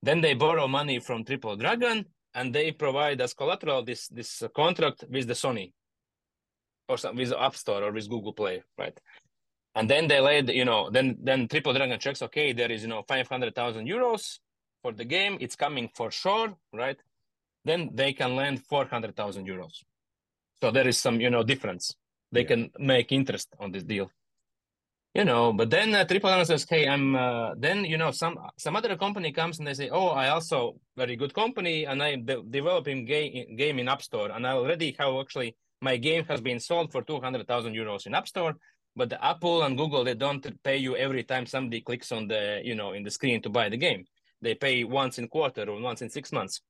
Then they borrow money from Triple Dragon and they provide as collateral this this contract with the Sony or some, with App Store or with Google Play, right? And then they laid, you know, then then Triple Dragon checks, okay, there is you know five hundred thousand euros for the game, it's coming for sure, right? Then they can lend four hundred thousand euros. So there is some you know difference. They yeah. can make interest on this deal you know but then uh, triple M says hey i'm uh, then you know some some other company comes and they say oh i also very good company and i'm de- developing game game in app store and i already have actually my game has been sold for 200000 euros in app store but the apple and google they don't pay you every time somebody clicks on the you know in the screen to buy the game they pay once in quarter or once in six months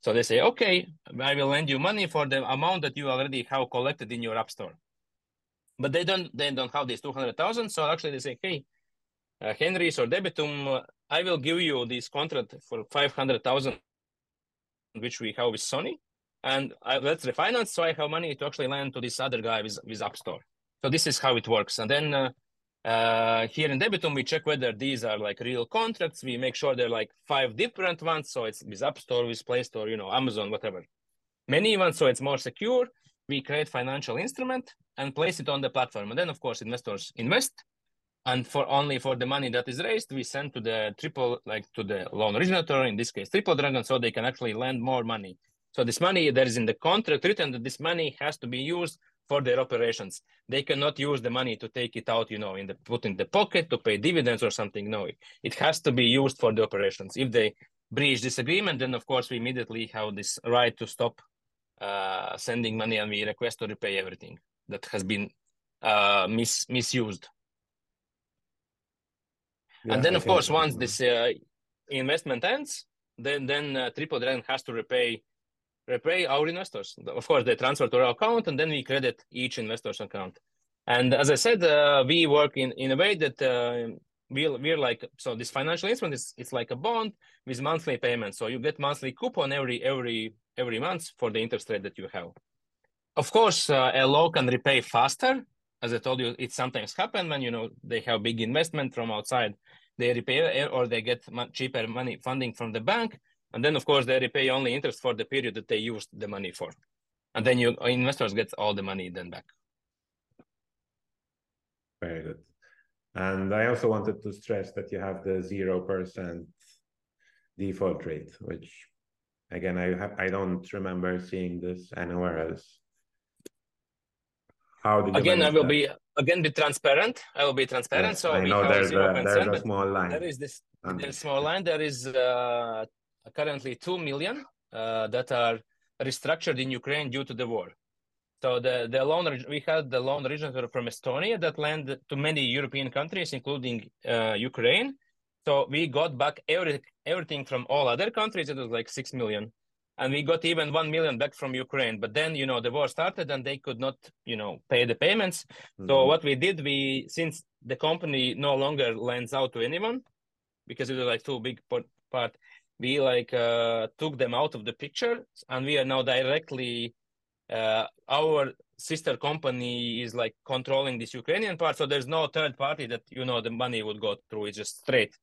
so they say okay i will lend you money for the amount that you already have collected in your app store. But they don't they don't have this 200,000 so actually they say hey uh, Henrijs or Debitum uh, I will give you this contract for 500,000 which we have with Sony and I, let's refinance so I have money to actually lend to this other guy with, with App Store. So this is how it works. And then uh, uh, here in Debitum we check whether these are like real contracts we make sure they're like five different ones so it's with App Store with Play Store you know Amazon whatever many ones so it's more secure we create financial instrument and place it on the platform. And then, of course, investors invest. And for only for the money that is raised, we send to the triple, like to the loan originator, in this case, Triple Dragon, so they can actually lend more money. So this money that is in the contract written that this money has to be used for their operations. They cannot use the money to take it out, you know, in the put in the pocket to pay dividends or something. No, it has to be used for the operations. If they breach this agreement, then of course we immediately have this right to stop uh, sending money and we request to repay everything that has been uh, mis- misused. Yeah, and then, of course, once this uh, investment ends, then then uh, Triple Dragon has to repay repay our investors. Of course, they transfer to our account, and then we credit each investor's account. And as I said, uh, we work in, in a way that uh, we're, we're like so. This financial instrument is it's like a bond with monthly payments. So you get monthly coupon every every every month for the interest rate that you have. Of course, uh, a law can repay faster. As I told you, it sometimes happens when you know they have big investment from outside. They repay or they get cheaper money funding from the bank, and then of course they repay only interest for the period that they used the money for, and then you investors get all the money then back. Very good. And I also wanted to stress that you have the zero percent default rate, which Again, I have, I don't remember seeing this anywhere else. How did again? I will that? be again be transparent. I will be transparent. Yes, so I know there's a, there's a small line. There is this small line. There is uh, currently two million uh, that are restructured in Ukraine due to the war. So the the loan we had the loan originator from Estonia that lent to many European countries, including uh, Ukraine. So we got back every, everything from all other countries. It was like 6 million. And we got even 1 million back from Ukraine. But then, you know, the war started and they could not, you know, pay the payments. Mm-hmm. So what we did, we, since the company no longer lends out to anyone, because it was like too big part, we like uh, took them out of the picture and we are now directly, uh, our sister company is like controlling this Ukrainian part. So there's no third party that, you know, the money would go through. It's just straight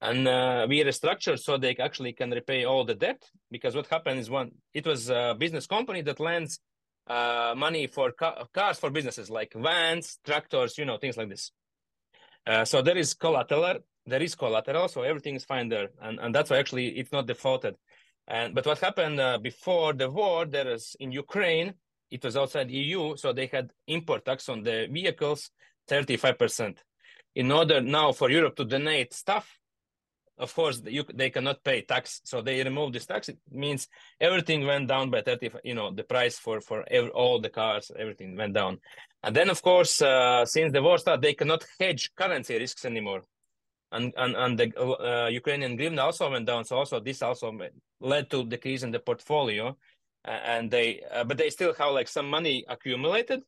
and uh, we restructured so they actually can repay all the debt because what happened is one it was a business company that lends uh, money for ca- cars for businesses like vans tractors you know things like this uh, so there is collateral there is collateral so everything is fine there and, and that's why actually it's not defaulted and but what happened uh, before the war there is in ukraine it was outside eu so they had import tax on the vehicles 35% in order now for Europe to donate stuff, of course you, they cannot pay tax, so they remove this tax. It means everything went down by thirty. You know the price for for every, all the cars, everything went down, and then of course uh, since the war started, they cannot hedge currency risks anymore and and and the uh, Ukrainian hryvnia also went down. So also this also led to decrease in the portfolio, and they uh, but they still have like some money accumulated,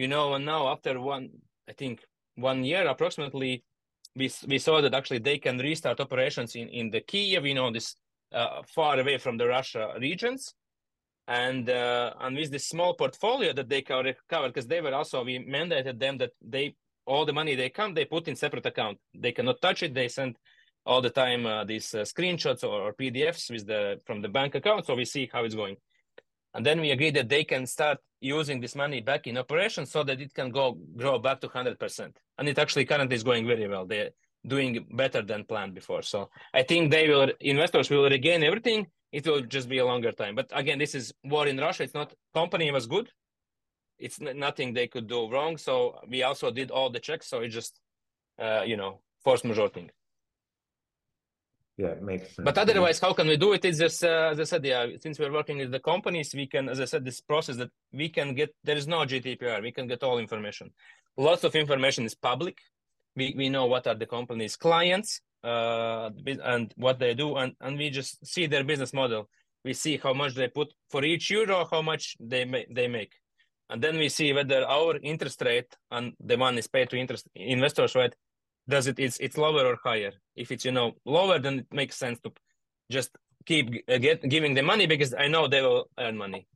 you know. And now after one, I think one year approximately, we we saw that actually they can restart operations in in the Kiev, you know, this uh, far away from the Russia regions. And uh, and with this small portfolio that they recover, because they were also we mandated them that they all the money they come, they put in separate account. They cannot touch it. They send all the time uh, these uh, screenshots or, or, PDFs with the from the bank account, so we see how it's going. And then we agree that they can start using this money back in operation so that it can go grow back to 100%. And it actually currently is going very well. They're doing better than planned before. So I think they will investors will regain everything. It will just be a longer time. But again, this is war in Russia. It's not company was good it's nothing they could do wrong. So we also did all the checks. So it just, uh, you know, force majeure thing. Yeah, it makes sense. But otherwise, how can we do it? It's just, uh, as I said, yeah, since we're working with the companies, we can, as I said, this process that we can get, there is no GDPR, we can get all information. Lots of information is public. We, we know what are the company's clients uh, and what they do, and, and we just see their business model. We see how much they put for each euro, how much they, ma- they make and then we see whether our interest rate and the money is paid to interest investors right does it it's it's lower or higher? If it's you know lower then it makes sense to just keep uh, get, giving the money because i know they will earn money.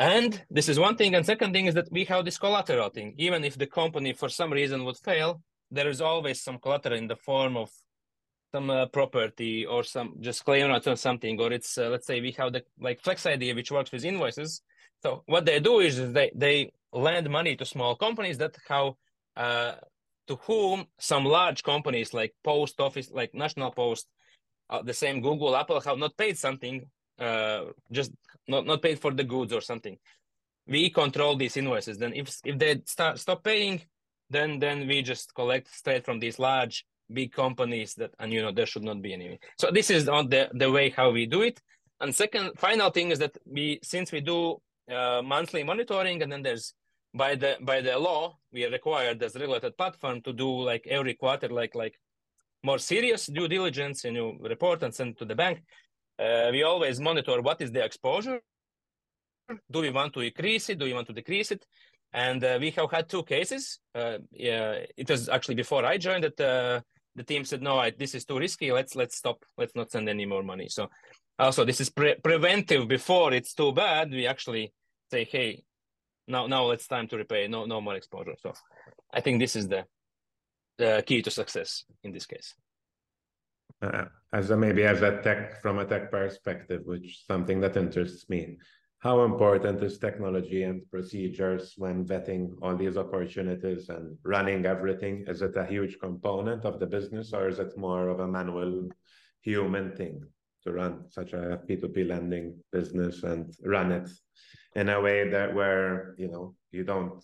And this is one thing. And second thing is that we have this collateral thing. Even if the company for some reason would fail there is always some collateral in the form of some uh, property or some just claim or something. Or it's uh, let's say we have the like Flexidea which works with invoices so what they do is they they lend money to small companies that how uh, to whom some large companies like post office, like National Post, uh, the same Google, Apple have not paid something, uh, just not not paid for the goods or something. We control these invoices. Then if if they start stop paying, then then we just collect straight from these large big companies that and you know there should not be any. So this is on the the way how we do it. And second, final thing is that we since we do uh, monthly monitoring, and then there's by the by the law we are required as regulated platform to do like every quarter, like like more serious due diligence, and you report and send to the bank. Uh, we always monitor what is the exposure. Do we want to increase it? Do we want to decrease it? And uh, we have had two cases. Uh, yeah, it was actually before I joined that uh, the team said, "No, I, this is too risky. Let's let's stop. Let's not send any more money." So also this is pre- preventive. Before it's too bad. We actually say hey now now it's time to repay. No no more exposure. So i think this is the the key to success in this case. Uh, as a maybe as a tech from a tech perspective which something that interests me how important is technology and procedures when vetting all these opportunities and running everything? Is it a huge component of the business or is it more of a manual human thing to run such a P2P lending business and run it in a way that where you know you don't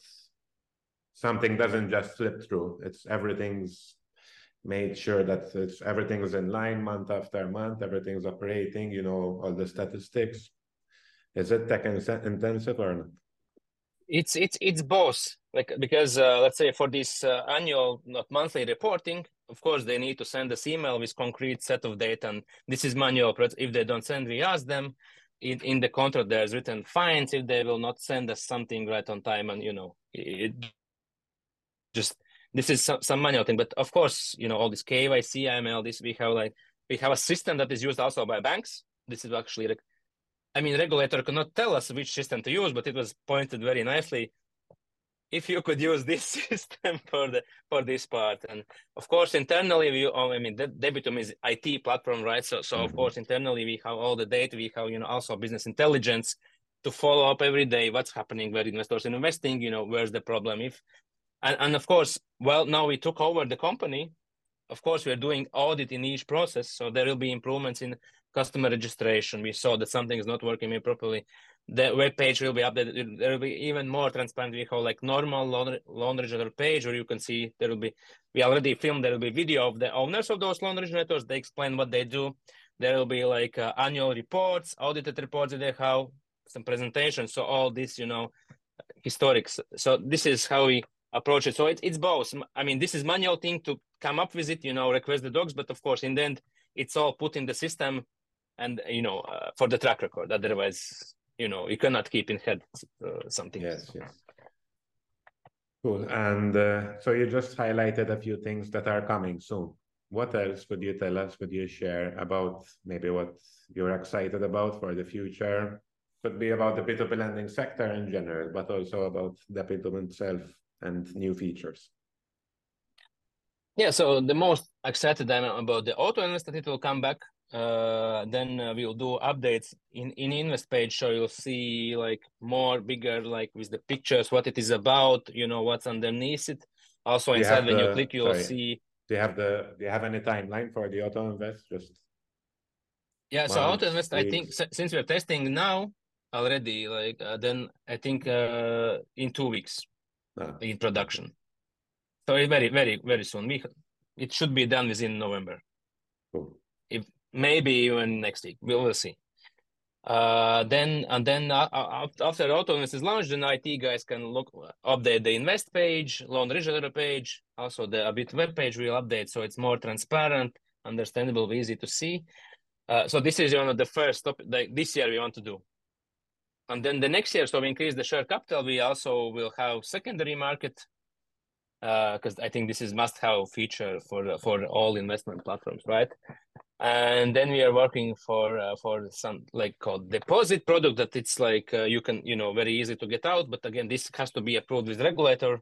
something doesn't just slip through. It's everything's made sure that it's everything's in line month after month, everything's operating, you know, all the statistics. Is it tech intensive or not? It's it's it's both. Like because uh, let's say for this uh, annual, not monthly reporting, of course they need to send us email with concrete set of data, and this is manual. If they don't send, we ask them. In, in the contract, there's written fines if they will not send us something right on time, and you know, it just this is some, some manual thing. But of course, you know, all this KYC, AML, this we have like we have a system that is used also by banks. This is actually I mean, regulator cannot tell us which system to use, but it was pointed very nicely. If you could use this system for the for this part, and of course internally we, oh, I mean, the Debitum is IT platform, right? So, so mm-hmm. of course internally we have all the data. We have you know also business intelligence to follow up every day what's happening, where investors are investing. You know, where's the problem? If and and of course, well, now we took over the company. Of course, we are doing audit in each process, so there will be improvements in customer registration. We saw that something is not working properly. The web page will be updated. There will be even more transparent. We have like normal loan, loan originator page where you can see there will be, we already filmed, there will be video of the owners of those loan originators. They explain what they do. There will be like uh, annual reports, audited reports that they have, some presentations. So all this, you know, historics. So this is how we approach it. So it, it's both. I mean, this is manual thing to come up with it, you know, request the docs, but of course, in the end, it's all put in the system and, you know, uh, for the track record. Otherwise, you know you cannot keep in head uh, something. Yes yes. Cool. And uh, so you just highlighted a few things that are coming soon. What else could you tell us could you share about maybe what you're excited about for the future? Could be about the p2p lending sector in general but also about Debitum itself and new features. Yeah so the most excited i'm about the auto invest that it will come back uh, then uh, we'll do updates in in invest page so you'll see like more bigger like with the pictures what it is about you know what's underneath it. Also inside when the, you click you'll sorry, see do you have the do you have any timeline for the auto invest? Just yeah so auto invest i think since we're testing now already like uh, then i think uh in two weeks ah. in production. So it's very very very soon. We it should be done within november. Cool. If maybe even next week. We will see. Uh, then and then uh, uh after AutoInvest is launched, then IT guys can look update the invest page, loan register page, also the a bit web page will update so it's more transparent, understandable, easy to see. Uh, so this is one of the first topic this year we want to do. And then the next year, so we increase the share capital. We also will have secondary market because uh, I think this is must-have feature for for all investment platforms, right? And then we are working for uh, for some like called deposit product that it's like uh, you can you know very easy to get out but again this has to be approved with regulator.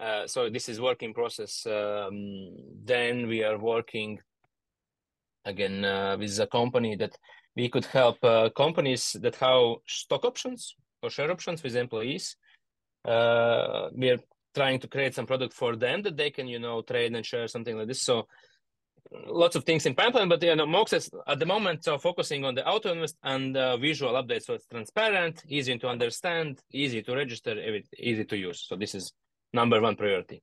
Uh, so this is working process. Um, then we are working again uh, with a company that we could help uh, companies that have stock options or share options with employees. Uh, we are trying to create some product for them that they can you know trade and share something like this. So lots of things in pipeline, but you know, Mox is at the moment so focusing on the auto invest and uh, visual updates. So it's transparent, easy to understand, easy to register, easy to use. So this is number one priority.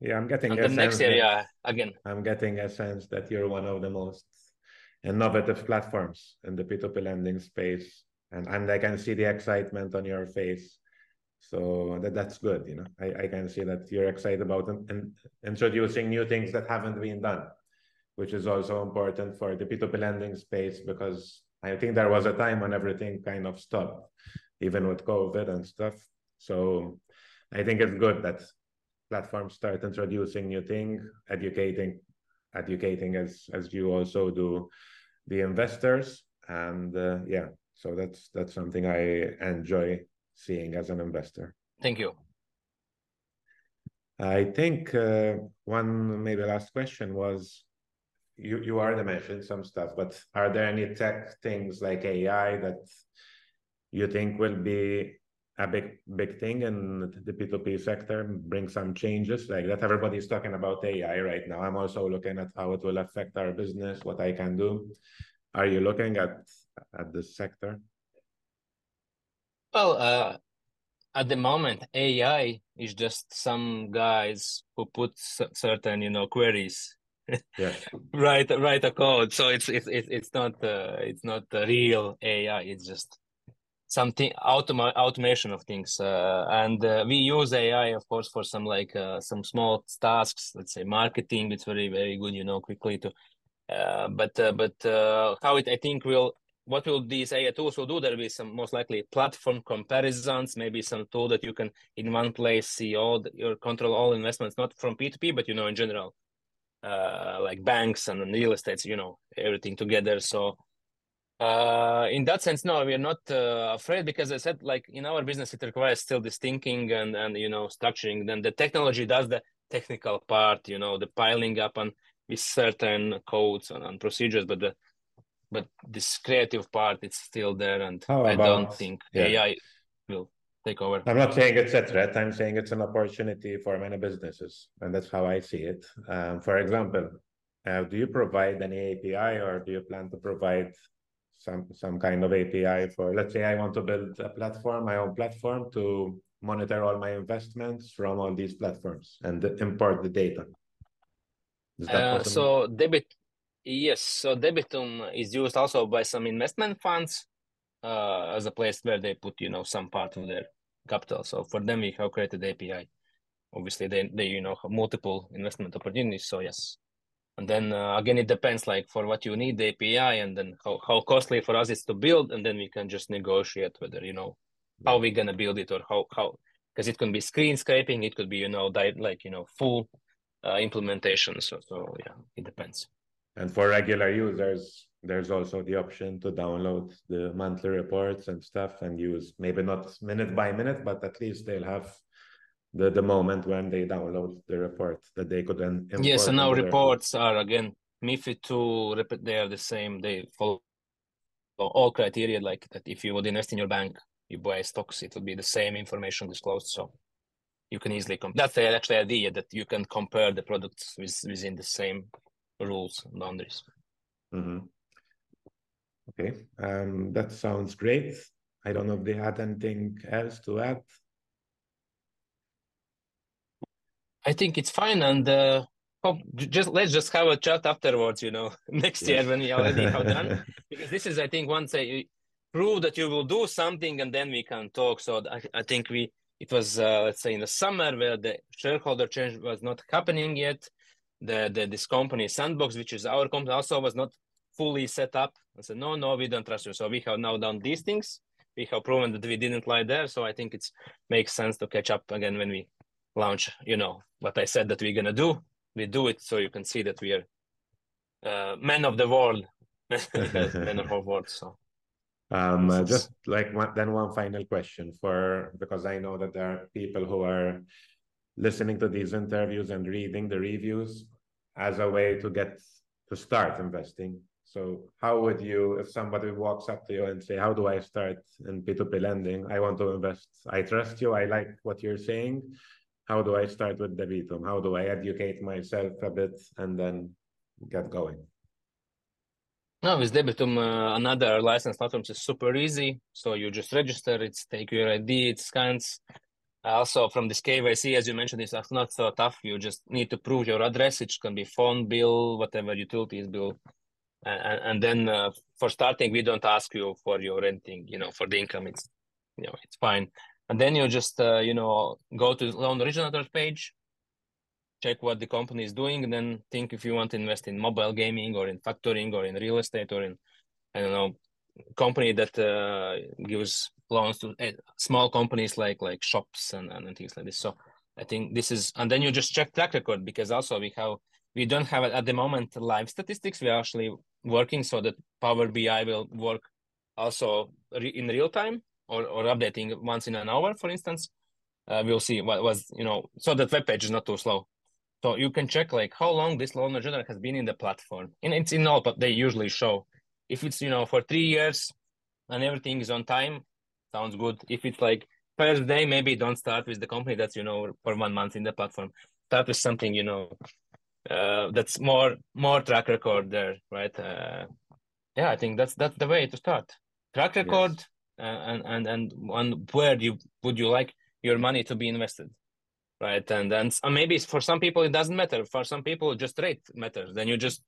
Yeah, I'm getting and the next area again. I'm getting a sense that you're one of the most innovative platforms in the P2P lending space. And, and I can see the excitement on your face so that that's good you know? I, I can see that you're excited about and introducing new things that haven't been done which is also important for the p2p lending space because i think there was a time when everything kind of stopped even with covid and stuff. So i think it's good that platforms start introducing new things educating educating as as you also do the investors. And uh, yeah so that's that's something i enjoy seeing as an investor. Thank you. I think uh, one maybe last question was you you already mentioned some stuff, but are there any tech things like AI that you think will be a big big thing in the P2P sector, bring some changes like that? Everybody's talking about AI right now. I'm also looking at how it will affect our business, what I can do. Are you looking at at this sector? Well, uh, at the moment, AI is just some guys who put certain, you know, queries. Yeah. write write a code. So it's it's it's it's not uh, it's not real AI. It's just something automa- automation of things. Uh, and uh, we use AI, of course, for some like uh, some small tasks. Let's say marketing. It's very very good, you know, quickly to. Uh, but uh, but how it I think will what will these AI tools will do? There will be some most likely platform comparisons, maybe some tool that you can in one place see all the, your control all investments, not from P2P, but you know in general, uh, like banks and real estates, you know everything together. So uh, in that sense, no, we are not uh, afraid because I said like in our business it requires still this thinking and and you know structuring. Then the technology does the technical part, you know, the piling up on with certain codes and, and procedures, but the but this creative part it's still there and How i don't think yeah. ai will take over i'm not saying it's a threat i'm saying it's an opportunity for many businesses and that's how i see it um, for example uh, do you provide any api or do you plan to provide some some kind of API for let's say I want to build a platform, my own platform to monitor all my investments from all these platforms and import the data. Is that uh, so debit yes, so Debitum is used also by some investment funds uh, as a place where they put you know some part of their capital. So for them we have created API. Obviously they they you know have multiple investment opportunities. So yes and then uh, again it depends like for what you need the api and then how, how costly for us it's to build and then we can just negotiate whether you know how we're gonna build it or how how because it can be screen scraping it could be you know di- like you know full uh, implementation so so yeah it depends and for regular users there's also the option to download the monthly reports and stuff and use maybe not minute by minute but at least they'll have the, the moment when they download the report that they could then yes and now reports are again MiFID 2 they are the same they follow all criteria like that if you would invest in your bank you buy stocks it will be the same information disclosed so you can easily compare that's actually idea that you can compare the products with, within the same rules and boundaries mm-hmm. okay um, that sounds great i don't know if they had anything else to add I think it's fine, and uh, oh, just let's just have a chat afterwards. You know, next yes. year when we already have done, because this is, I think, once I prove that you will do something, and then we can talk. So I, I think we it was uh, let's say in the summer where the shareholder change was not happening yet. The, the this company Sandbox, which is our company, also was not fully set up. I said, no, no, we don't trust you. So we have now done these things. We have proven that we didn't lie there. So I think it makes sense to catch up again when we launch, you know, what I said that we're gonna do. We do it so you can see that we are uh, men of the world, men of our world. So, um, uh, just like one, then one final question for because I know that there are people who are listening to these interviews and reading the reviews as a way to get to start investing. So how would you, if somebody walks up to you and say, "How do I start in P2P lending? I want to invest. I trust you. I like what you're saying how do I start with Debitum? How do I educate myself a bit and then get going? No, with Debitum, uh, another license platform is super easy. So you just register, it's take your ID, it scans. Also, from this KYC, as you mentioned, it's not so tough. You just need to prove your address. It can be phone bill, whatever utilities bill. And, and then uh, for starting, we don't ask you for your renting, you know, for the income. It's, you know, it's fine and then you just uh, you know go to loan originator page check what the company is doing and then think if you want to invest in mobile gaming or in factoring or in real estate or in i don't know company that uh, gives loans to uh, small companies like like shops and, and things like this so i think this is and then you just check track record because also we have we don't have at the moment live statistics we're actually working so that power bi will work also in real time or, or updating once in an hour, for instance, uh, we'll see what was, you know, so that web page is not too slow. So you can check like how long this loan originator has been in the platform. And it's in all, but they usually show. If it's, you know, for three years and everything is on time, sounds good. If it's like first day, maybe don't start with the company that's, you know, for one month in the platform. Start with something, you know, uh, that's more more track record there, right? Uh, yeah, I think that's that's the way to start. Track record, yes and and and and where you would you like your money to be invested right and then maybe for some people it doesn't matter for some people just rate matters then you just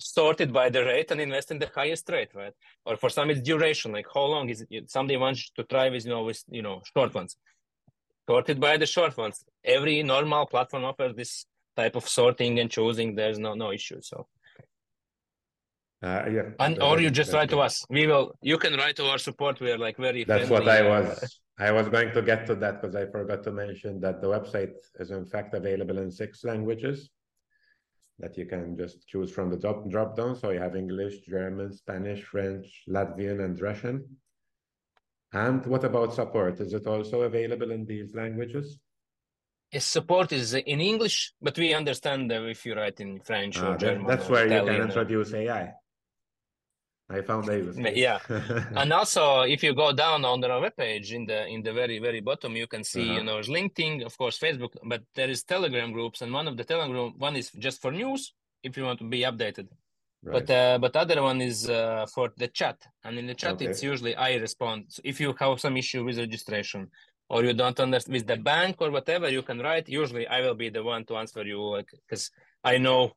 sort it by the rate and invest in the highest rate right or for some it's duration like how long is it somebody wants to try with you know with you know short ones sorted by the short ones every normal platform offers this type of sorting and choosing there's no no issue so uh, yeah, and or you just write to us. We will. You can write to our support. We are like very. That's friendly. what I was. I was going to get to that because I forgot to mention that the website is in fact available in six languages that you can just choose from the drop drop down. So you have English, German, Spanish, French, Latvian, and Russian. And what about support? Is it also available in these languages? Yes, support is in English, but we understand if you write in French or ah, German. That's where Italian you can introduce AI. I found Davis. Yeah, and also if you go down on the webpage in the in the very very bottom, you can see uh-huh. you know LinkedIn, of course, Facebook, but there is Telegram groups, and one of the Telegram one is just for news if you want to be updated. Right. But uh, but other one is uh, for the chat, and in the chat okay. it's usually I respond. So if you have some issue with registration or you don't understand with the bank or whatever, you can write. Usually I will be the one to answer you, like because I know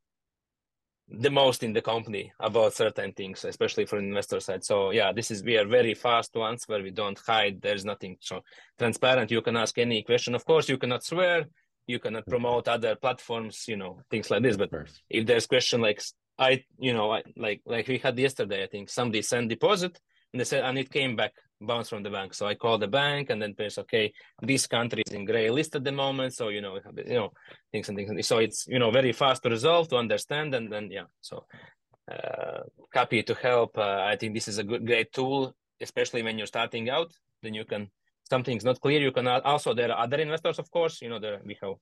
the most in the company about certain things, especially for investor side. So yeah, this is we are very fast ones where we don't hide. There's nothing so transparent. You can ask any question. Of course, you cannot swear. You cannot mm-hmm. promote other platforms. You know things like this. But if there's question like I, you know, I, like like we had yesterday, I think somebody sent deposit and they said and it came back bounced from the bank. So I called the bank and then there's okay, this country is in gray list at the moment. So you know, you know, things and things. So it's you know very fast to resolve to understand and then yeah. So uh, happy to help. Uh, I think this is a good great tool, especially when you're starting out. Then you can something's not clear. You can also there are other investors, of course. You know, there we have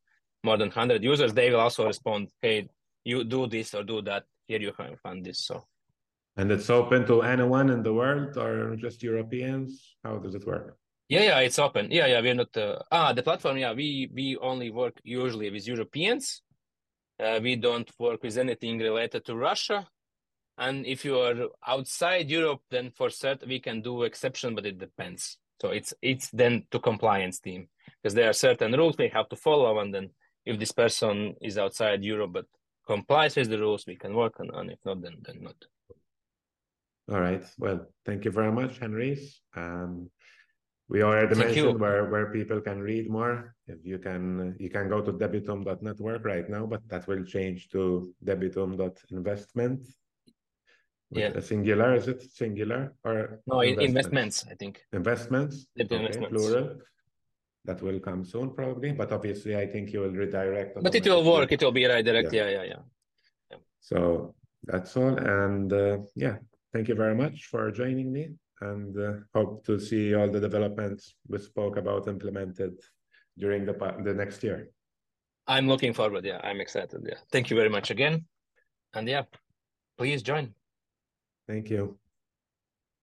more than hundred users. They will also respond, hey, you do this or do that. Here you can find this. So and it's open to anyone in the world or just Europeans? How does it work? Yeah, yeah, it's open. Yeah, yeah, we're not. Uh, ah, the platform. Yeah, we we only work usually with Europeans. Uh, we don't work with anything related to Russia. And if you are outside Europe, then for certain we can do exception, but it depends. So it's it's then to compliance team because there are certain rules they have to follow, and then if this person is outside Europe but complies with the rules, we can work on, and if not, then then not. All right. Well, thank you very much, Henrijs. Um, we already thank mentioned you. where where people can read more. If you can, you can go to debitum.network right now, but that will change to debitum.investment. Yeah. Singular, is it singular or no investments? investments I think. Investments. Okay, investments. plural. That will come soon, probably. But obviously, I think you will redirect. But it will work. It will be redirect. Yeah, yeah, yeah. yeah. yeah. So that's all, and uh, yeah, Thank you very much for joining me and uh, hope to see all the developments we spoke about implemented during the, the next year. I'm looking forward. Yeah, I'm excited. Yeah. Thank you very much again. And yeah, please join. Thank you.